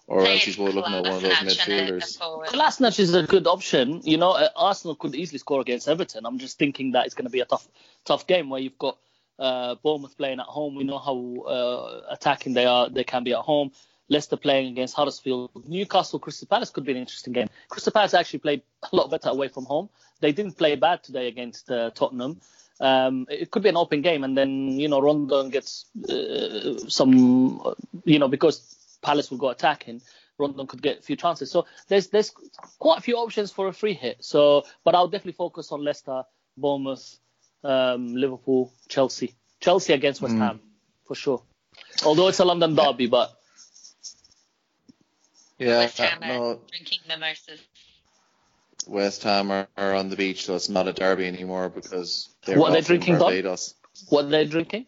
or else he's more looking at one of those Kolasinac and a- a midfielders. forward. Kolasinac is a good option. You know, uh, Arsenal could easily score against Everton. I'm just thinking that it's going to be a tough, tough game where you've got uh, Bournemouth playing at home. We know how uh, attacking they are. They can be at home. Leicester playing against Huddersfield. Newcastle, Crystal Palace could be an interesting game. Crystal Palace actually played a lot better away from home. They didn't play bad today against uh, Tottenham. Um, it could be an open game, and then you know Rondon gets uh, some, uh, you know, because Palace will go attacking. Rondon could get a few chances. So there's there's quite a few options for a free hit. So, but I'll definitely focus on Leicester, Bournemouth, um, Liverpool, Chelsea. Chelsea against West Mm. Ham for sure. Although it's a London derby, but Yeah, West Ham are no, drinking mimosas. West Ham are, are on the beach, so it's not a derby anymore because they're What are they drinking, Don? Barbados. what are they drinking?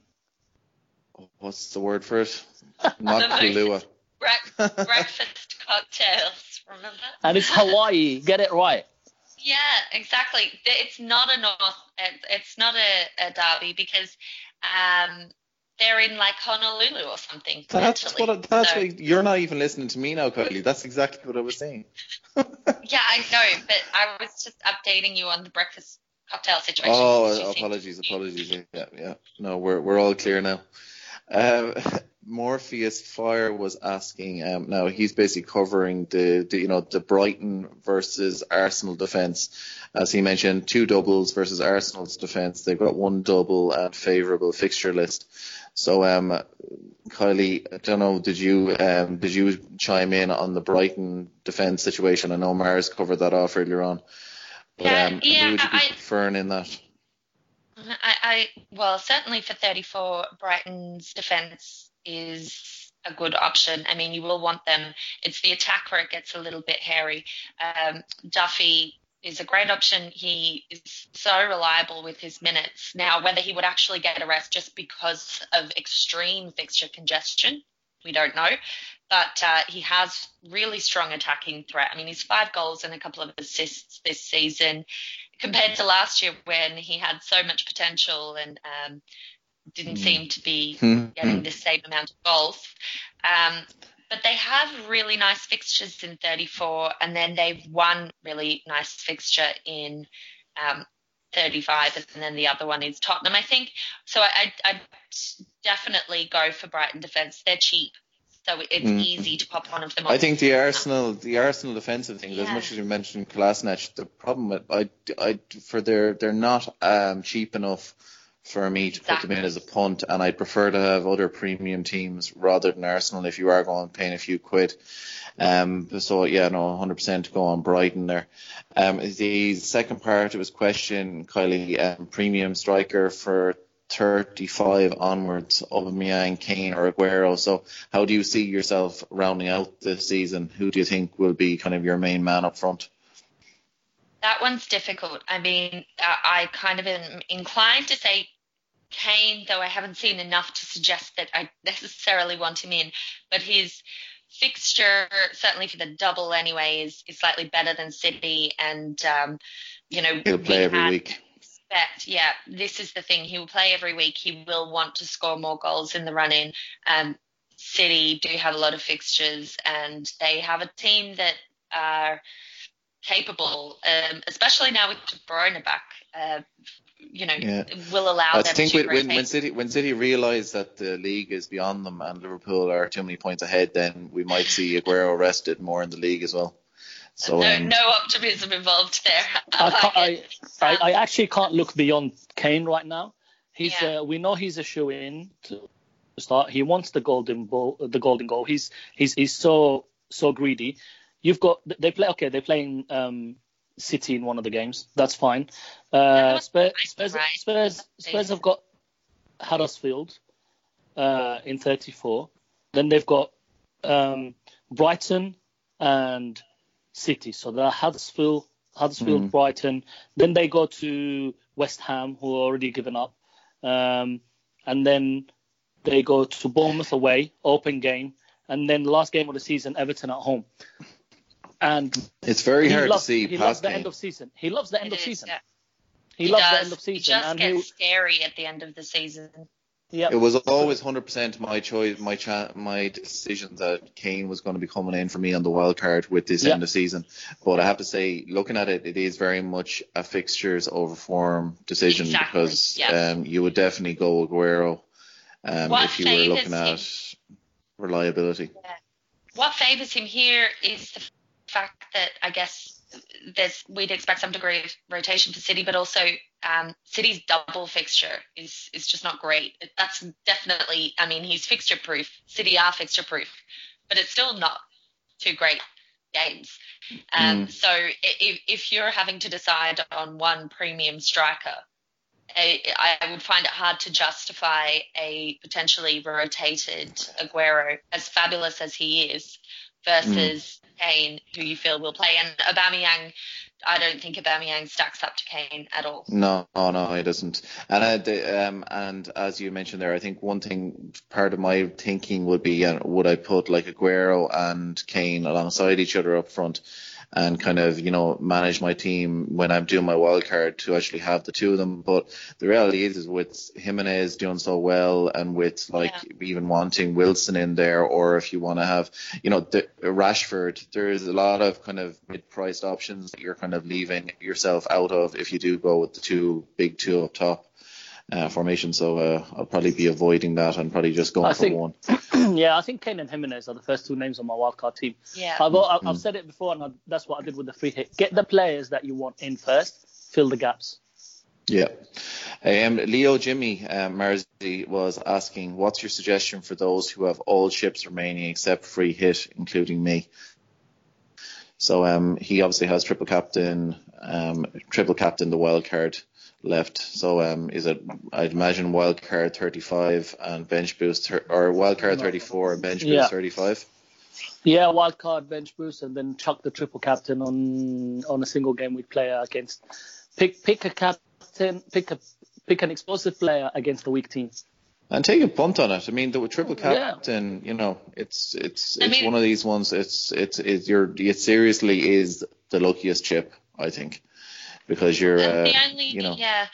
What's the word for it? Not Kahlua. Breakfast cocktails, remember? And it's Hawaii. Get it right. Yeah, exactly. It's not a north. It's not a, a derby because um, they're in like Honolulu or something. That's mentally. what. That's So- what. You're not even listening to me now, Kylie. That's exactly what I was saying. Yeah, I know, but I was just updating you on the breakfast cocktail situation. Oh, apologies, apologies. Yeah, yeah. No, we're we're all clear now. Um, Morpheus Fire was asking. Um, now he's basically covering the, the you know the Brighton versus Arsenal defense, as he mentioned, two doubles versus Arsenal's defense. They've got one double and favourable fixture list. So, um, Kylie, I don't know, did you um, did you chime in on the Brighton defense situation? I know Mars covered that off earlier on. But Yeah, um, yeah, who would you be I- preferring in that? I, I well, certainly for 34, Brighton's defence is a good option. I mean, you will want them. It's the attack where it gets a little bit hairy. Um, Duffy is a great option. He is so reliable with his minutes. Now, whether he would actually get a rest just because of extreme fixture congestion, we don't know. But uh, he has really strong attacking threat. I mean, he's five goals and a couple of assists this season compared to last year when he had so much potential and um, didn't seem to be Hmm. getting the same amount of goals. Um, but they have really nice fixtures in 34, and then they've one really nice fixture in um, 35, and then the other one is Tottenham, I think. So I, I'd, I'd definitely go for Brighton defence. They're cheap, so it's Mm. easy to pop one of them. I on. think the Arsenal, the Arsenal defensive thing, as much as you mentioned Kolasinac, the problem with I, I, for their, they're not um, cheap enough for me to put them in as a punt, and I'd prefer to have other premium teams rather than Arsenal if you are going paying a few quid. Um, so yeah, no, 100% to go on Brighton there. Um, the second part of his question, Kylie, um, premium striker for 35 onwards, Aubameyang, Kane, or Aguero. So how do you see yourself rounding out this season? Who do you think will be kind of your main man up front? That one's difficult. I mean, I I kind of am inclined to say Kane, though I haven't seen enough to suggest that I necessarily want him in. But his fixture, certainly for the double anyway, is, is slightly better than City. And, um, you know, He'll we play every week. expect, yeah, this is the thing. He will play every week. He will want to score more goals in the run in. Um, City do have a lot of fixtures, and they have a team that are capable, um, especially now with De Bruyne back. Uh, you know, Yeah. will allow I them think to when, when, rotate. when City when City realise that the league is beyond them and Liverpool are too many points ahead, then we might see Aguero rested more in the league as well. So no, um, no optimism involved there. I, can't, like it. I, I, I actually can't look beyond Kane right now. He's Yeah. uh, we know he's a shoe in to start. He wants the golden ball, the golden goal. He's he's he's so so greedy. You've got they play okay. They're playing um, City in one of the games. That's fine. Uh, Yeah, Spurs, Spurs, right. Spurs, Spurs have got Huddersfield uh, in 34. Then they've got um, Brighton and City. So they're Huddersfield, Huddersfield, Mm. Brighton. Then they go to West Ham, who are already given up. Um, and then they go to Bournemouth away, open game. And then the last game of the season, Everton at home. And It's very hard loves, to see he past loves the Kane. end of season. He loves the end It of is, season. yeah. He, He loves the does. end of It season. just and gets he, scary at the end of the season. yeah, It was always 100% my choice, my cha- my decision that Kane was going to be coming in for me on the wild card with this Yeah. end of season. But I have to say, looking at it, it is very much a fixtures over form decision Exactly, because yeah. um, you would definitely go Aguero um, if you were looking at reliability. What favours him here is the fact that I guess there's we'd expect some degree of rotation for City, but also um, City's double fixture is is just not great. That's definitely, I mean, he's fixture proof. City are fixture proof, but it's still not two great games. Um, So if, if you're having to decide on one premium striker, I, I would find it hard to justify a potentially rotated Aguero, as fabulous as he is, versus Kane, who you feel will play. And Aubameyang, I don't think Aubameyang stacks up to Kane at all. No, no, no, it doesn't. And uh, the, um, and as you mentioned there, I think one thing, part of my thinking would be, uh, would I put like Aguero and Kane alongside each other up front, and kind of you know manage my team when I'm doing my wild card to actually have the two of them. But the reality is, is with Jimenez doing so well, and with like even wanting Wilson in there, or if you want to have, you know, the, Rashford, there's a lot of kind of mid-priced options that you're kind of leaving yourself out of if you do go with the two big two up top uh, formation. So uh, I'll probably be avoiding that and probably just going I for think- one. yeah, I think Kane and Jimenez are the first two names on my wildcard team. Yeah. I've, I've, I've said it before, and I, that's what I did with the free hit. Get the players that you want in first, fill the gaps. Yeah. Um, Leo Jimmy um, Marzi was asking, what's your suggestion for those who have all ships remaining except free hit, including me? So um, he obviously has triple captain, um, triple captain the wild card left. So um, is it? I'd imagine wild card 35 and bench boost, thir- or wild card 34 and bench boost Yeah. 35. Yeah, wild card, bench boost, and then chuck the triple captain on on a single game week player against. Pick pick a captain, pick a pick an explosive player against a weak team. And take a punt on it. I mean, the triple Yeah. captain, you know, it's it's I it's mean- one of these ones. It's it's it's your it seriously is the luckiest chip, I think, because you're uh, the only you know. yeah.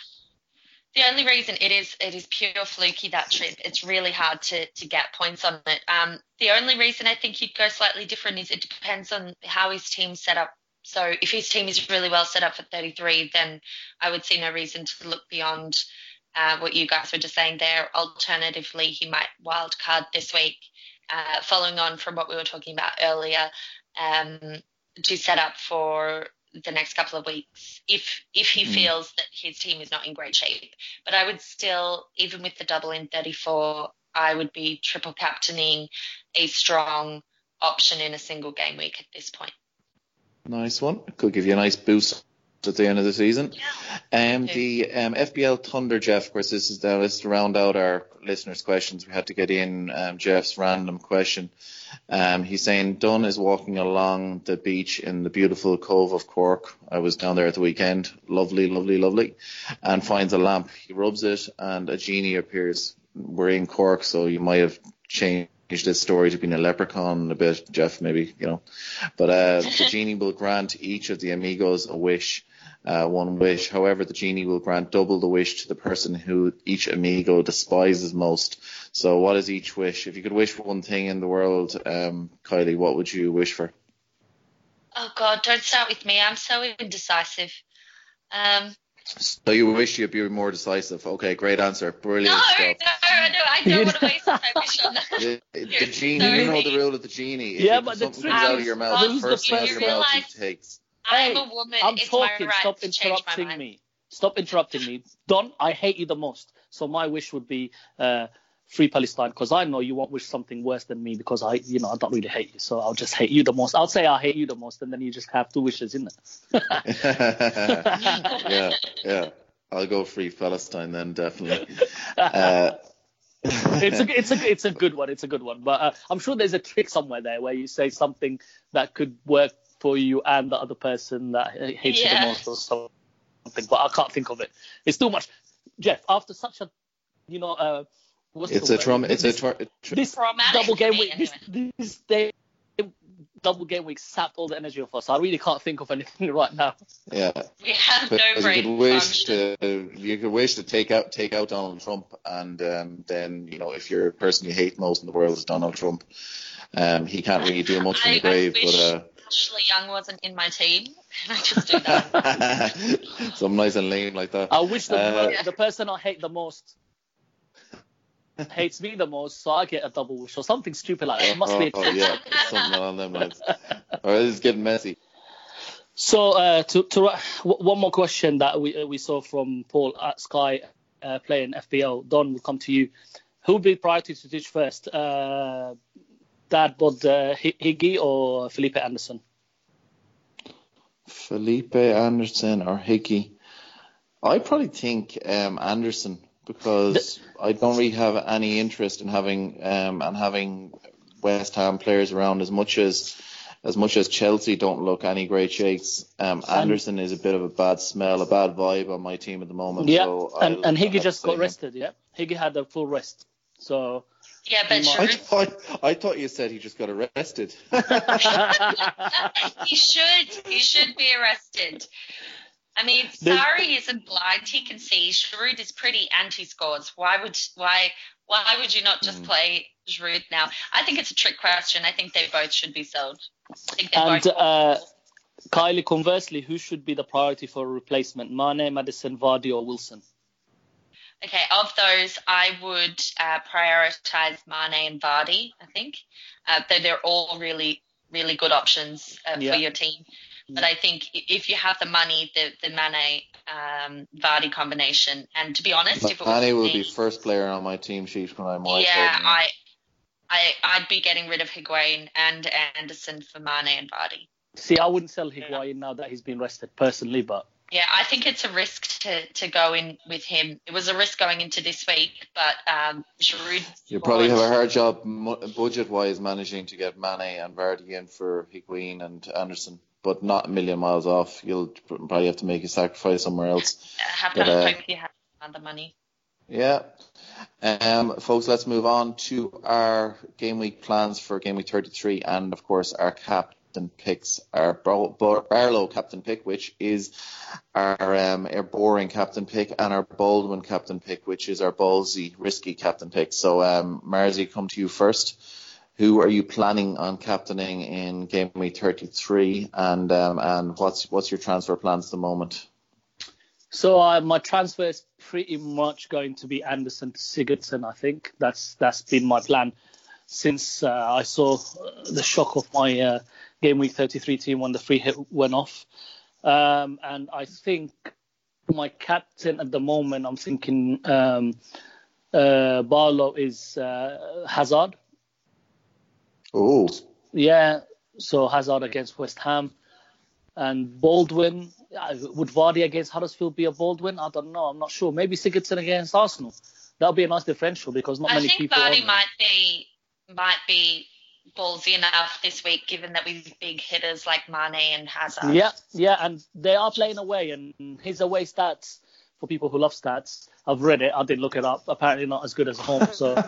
The only reason it is it is pure fluky that trip it's really hard to to get points on it. Um the only reason i think he'd go slightly different is it depends on how his team's set up. So if his team is really well set up for 33 then i would see no reason to look beyond uh, what you guys were just saying there. Alternatively he might wild card this week. Uh, following on from what we were talking about earlier um, to set up for the next couple of weeks if if he Mm. feels that his team is not in great shape. But I would still, even with the double in 34, I would be triple captaining a strong option in a single game week at this point. nice one. Could give you a nice boost at the end of the season. Um, the um, FPL Thunder, Jeff. Of course, this is the let's round out our listeners' questions. We had to get in um, Jeff's random question. Um, he's saying Dunn is walking along the beach in the beautiful Cove of Cork. I was down there at the weekend. Lovely, lovely, lovely. And finds a lamp. He rubs it, and a genie appears. We're in Cork, so you might have changed this story to being a leprechaun a bit, Jeff, maybe, you know. But uh, the genie will grant each of the amigos a wish, uh, one wish. However, the genie will grant double the wish to the person who each amigo despises most. So, what is each wish? If you could wish for one thing in the world, um, Kylie, what would you wish for? Oh God, don't start with me. I'm so indecisive. Um, So, you wish you'd be more decisive. Okay, great answer. Brilliant no, stuff. no, no, I don't want to waste my wish on that. The, the genie, so you know mean. the rule of the genie. If Yeah, it- but the something trick out of your mouth, the the first thing out of person- your mouth he takes. I'm Hey, a woman. I'm it's talking. my right Stop to change my interrupting mind. me. Stop interrupting me. Don, I hate you the most. So my wish would be uh, free Palestine because I know you won't wish something worse than me because I, you know, I don't really hate you. So I'll just hate you the most. I'll say I hate you the most, and then you just have two wishes, isn't it? yeah, yeah. I'll go free Palestine then definitely. uh, it's a it's a it's a good one. It's a good one. But uh, I'm sure there's a trick somewhere there where you say something that could work for you and the other person that hates Yeah. you the most or something. But I can't think of it. It's too much. Jeff, after such a you know uh, what's it's the a word? trauma. It's a this, tra- tra- this Traumatic double game me, week. This, this day double game week sapped all the energy of us. I really can't think of anything right now. yeah. We have no Because you could wish to you could wish to take out take out Donald Trump, and um, then you know if you're a person you hate most in the world is Donald Trump, um, he can't really do much from I- the grave. I wish But uh, Ashley Young wasn't in my team. I just do that. some nice and lame like that. I wish the, Uh, the person I hate the most hates me the most, so I get a double wish or something stupid like that. It must oh, be. oh, yeah, something along them lines. All right, this is getting messy. So uh, to to uh, w- one more question that we uh, we saw from Paul at Sky uh, playing FPL. Don will come to you. Who will be priority to ditch first? Dad Bod uh, Higgy or Felipe Anderson? Felipe Anderson or Higgy? I probably think um, Anderson because I don't really have any interest in having um, and having West Ham players around as much as as much as Chelsea don't look any great shakes. Um, Anderson is a bit of a bad smell, a bad vibe on my team at the moment. Yeah, so and I'll- and Higgy just got him. rested. Yeah, Higgy had a full rest. So Yeah, but I I thought I thought you said he just got arrested. he should he should be arrested. I mean, The- Sarri isn't blind; he can see. Giroud is pretty anti-scores. Why would why why would you not just Mm. play Giroud now? I think it's a trick question. I think they both should be sold. I think And both. uh, Kylie, conversely, who should be the priority for a replacement? Mane, Maddison, Vardy, or Wilson? Okay, of those, I would uh, prioritize Mane and Vardy. I think uh, they're, they're all really, really good options uh, Yeah. for your team. But I think if you have the money, the the Mane um, Vardy combination, and to be honest, if it was Mane will me, be first player on my team sheet when I'm white. yeah, I, I, I'd be getting rid of Higuain and Anderson for Mane and Vardy. See, I wouldn't sell Higuain now that he's been rested personally, but Yeah, I think it's a risk to, to go in with him. It was a risk going into this week, but um, Giroud. You probably have a hard job budget wise managing to get Mane and Vardy in for Higuain and Anderson, but not a million miles off. You'll probably have to make a sacrifice somewhere else. I have But, to uh, hope you have the money. Yeah. Um, folks, let's move on to our game week plans for game week 33 and, of course, our captain picks, our Bar- Bar- Barlow captain pick, which is our, um, our boring captain pick, and our Baldwin captain pick, which is our ballsy, risky captain pick. So, um, Marzi, come to you first. Who are you planning on captaining in game week 33, and um, and what's what's your transfer plans at the moment? So uh, my transfer is pretty much going to be Anderson to Sigurdsson. I think that's that's been my plan since uh, I saw uh, the shock of my uh, game week 33 team when the free hit went off. Um, and I think my captain at the moment, I'm thinking um, uh, Barlow is uh, Hazard. Oh, Yeah, so Hazard against West Ham. And Baldwin, uh, would Vardy against Huddersfield be a Baldwin? I don't know. I'm not sure. Maybe Sigurdsson against Arsenal. That would be a nice differential because not I many think. Vardy might be might be ballsy enough this week, given that we've big hitters like Mane and Hazard. Yeah, yeah, and they are playing away, and his away stats for people who love stats. I've read it. I did look it up. Apparently, not as good as home. So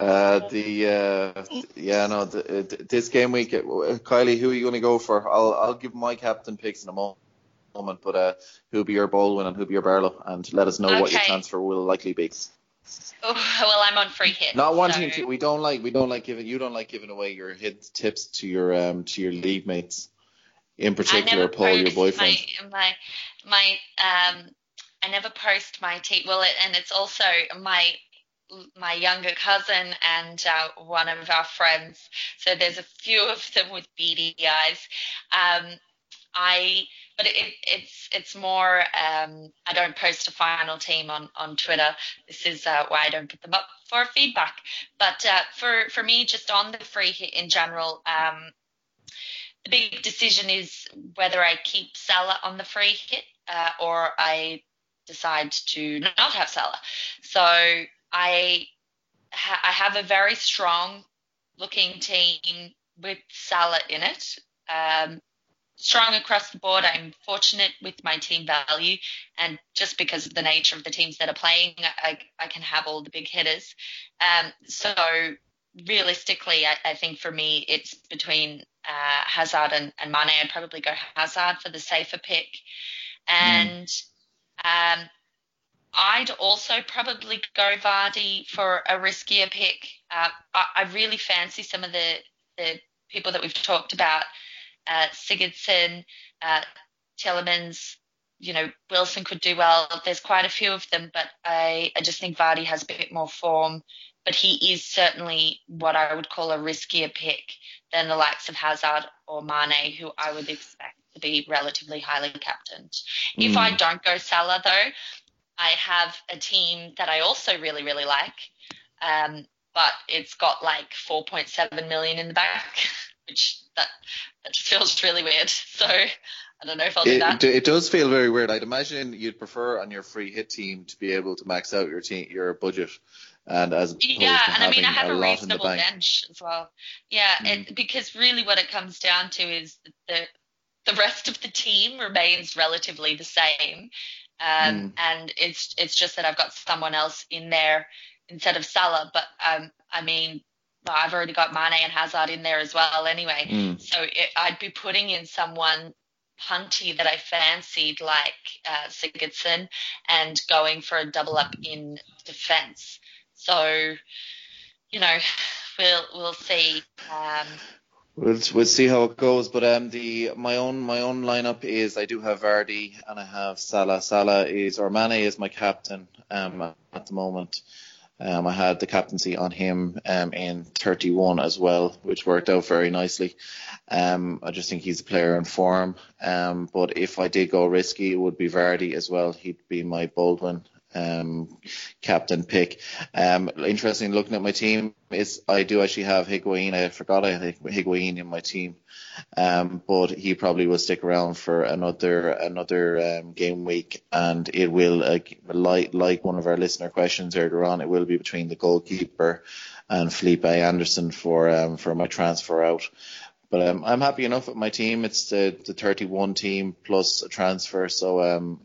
Uh, the uh, yeah no the, uh, this game week, uh, Kylie, who are you going to go for? I'll I'll give my captain picks in a mo- moment, but uh, who'll be your Baldwin and who'll be your Barlow, and let us know what your transfer will likely be. Oh, well, I'm on free hit. Not wanting so- to, we don't like we don't like giving you don't like giving away your hit tips to your um to your league mates, in particular Paul, your boyfriend. My, my my um I never post my team. Well, it, and it's also my my younger cousin and uh, one of our friends. So there's a few of them with beady eyes. Um, I but it, it's it's more um, I don't post a final team on on Twitter. This is uh, why I don't put them up for feedback. But uh, for for me, just on the free hit in general, um, the big decision is whether I keep Salah on the free hit uh, or I decide to not have Salah. So I ha- I have a very strong looking team with Salah in it. Um, strong across the board. I'm fortunate with my team value, and just because of the nature of the teams that are playing, I, I can have all the big hitters. Um, so realistically, I, I, think for me, it's between uh, Hazard and, and Mane. I'd probably go Hazard for the safer pick, and mm. um, I'd also probably go Vardy for a riskier pick. Uh, I, I, really fancy some of the, the people that we've talked about uh, Sigurdsson, uh, Tielemans, you know, Wilson could do well. There's quite a few of them, but I, I just think Vardy has a bit more form. But he is certainly what I would call a riskier pick than the likes of Hazard or Mane, who I would expect to be relatively highly captained. Mm. If I hmm. don't go Salah, though, I have a team that I also really, really like, um, but it's got like 4.7 million in the bank, which that just feels really weird. So I don't know if I'll do it, that. It does feel very weird. I'd imagine you'd prefer on your free hit team to be able to max out your team, your budget, and as yeah, and I mean I have a, a reasonable bench as well. Yeah, mm. and because really what it comes down to is the the rest of the team remains relatively the same, um, mm. and it's it's just that I've got someone else in there instead of Salah. But um, I mean I've already got Mane and Hazard in there as well anyway. Mm. So it, I'd be putting in someone punty that I fancied like uh, Sigurdsson and going for a double up in defence. So, you know, we'll we'll see. Um, We'll, we'll see how it goes, but um, the my own my own lineup is I do have Vardy and I have Salah. Salah is or Mane is my captain um, at the moment. Um, I had the captaincy on him um, in 31 as well, which worked out very nicely. Um, I just think he's a player in form. Um, but if I did go risky, it would be Vardy as well. He'd be my Baldwin um, captain pick. Um, interesting looking at my team is I do actually have Higuain. I forgot I had Higuain in my team, um, but he probably will stick around for another another um, game week, and it will uh, like like one of our listener questions earlier on. It will be between the goalkeeper and Felipe Anderson for um, for my transfer out. But um, I'm happy enough with my team. It's the, the 31 team plus a transfer, so um,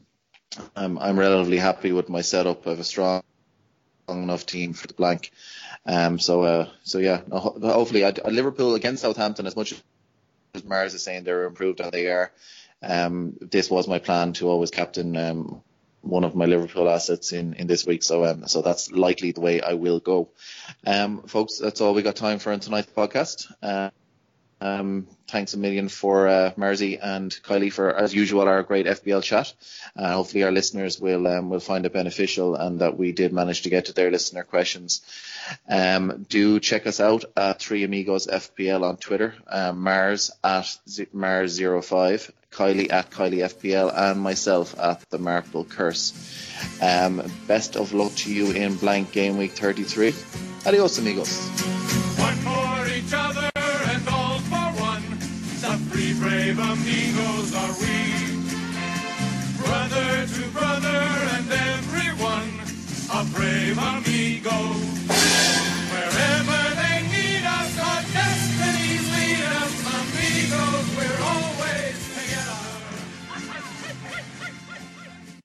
I'm, I'm relatively happy with my setup. I have a strong enough team for the blank. Um, so, uh, so yeah, hopefully, I, Liverpool against Southampton, as much as Mars is saying they're improved and they are, um, this was my plan to always captain um, one of my Liverpool assets in, in this week. So, um, so that's likely the way I will go. Um, folks, that's all we got time for in tonight's podcast. Uh, um, thanks a million for uh, Marzi and Kylie for, as usual, our great FPL chat. Uh, hopefully, our listeners will um, will find it beneficial and that we did manage to get to their listener questions. Um, do check us out at Three Amigos FPL on Twitter, uh, Mars at Mars05, Kylie at Kylie FPL, and myself at the Marple Curse. Um, best of luck to you in blank game week 33. Adios, amigos.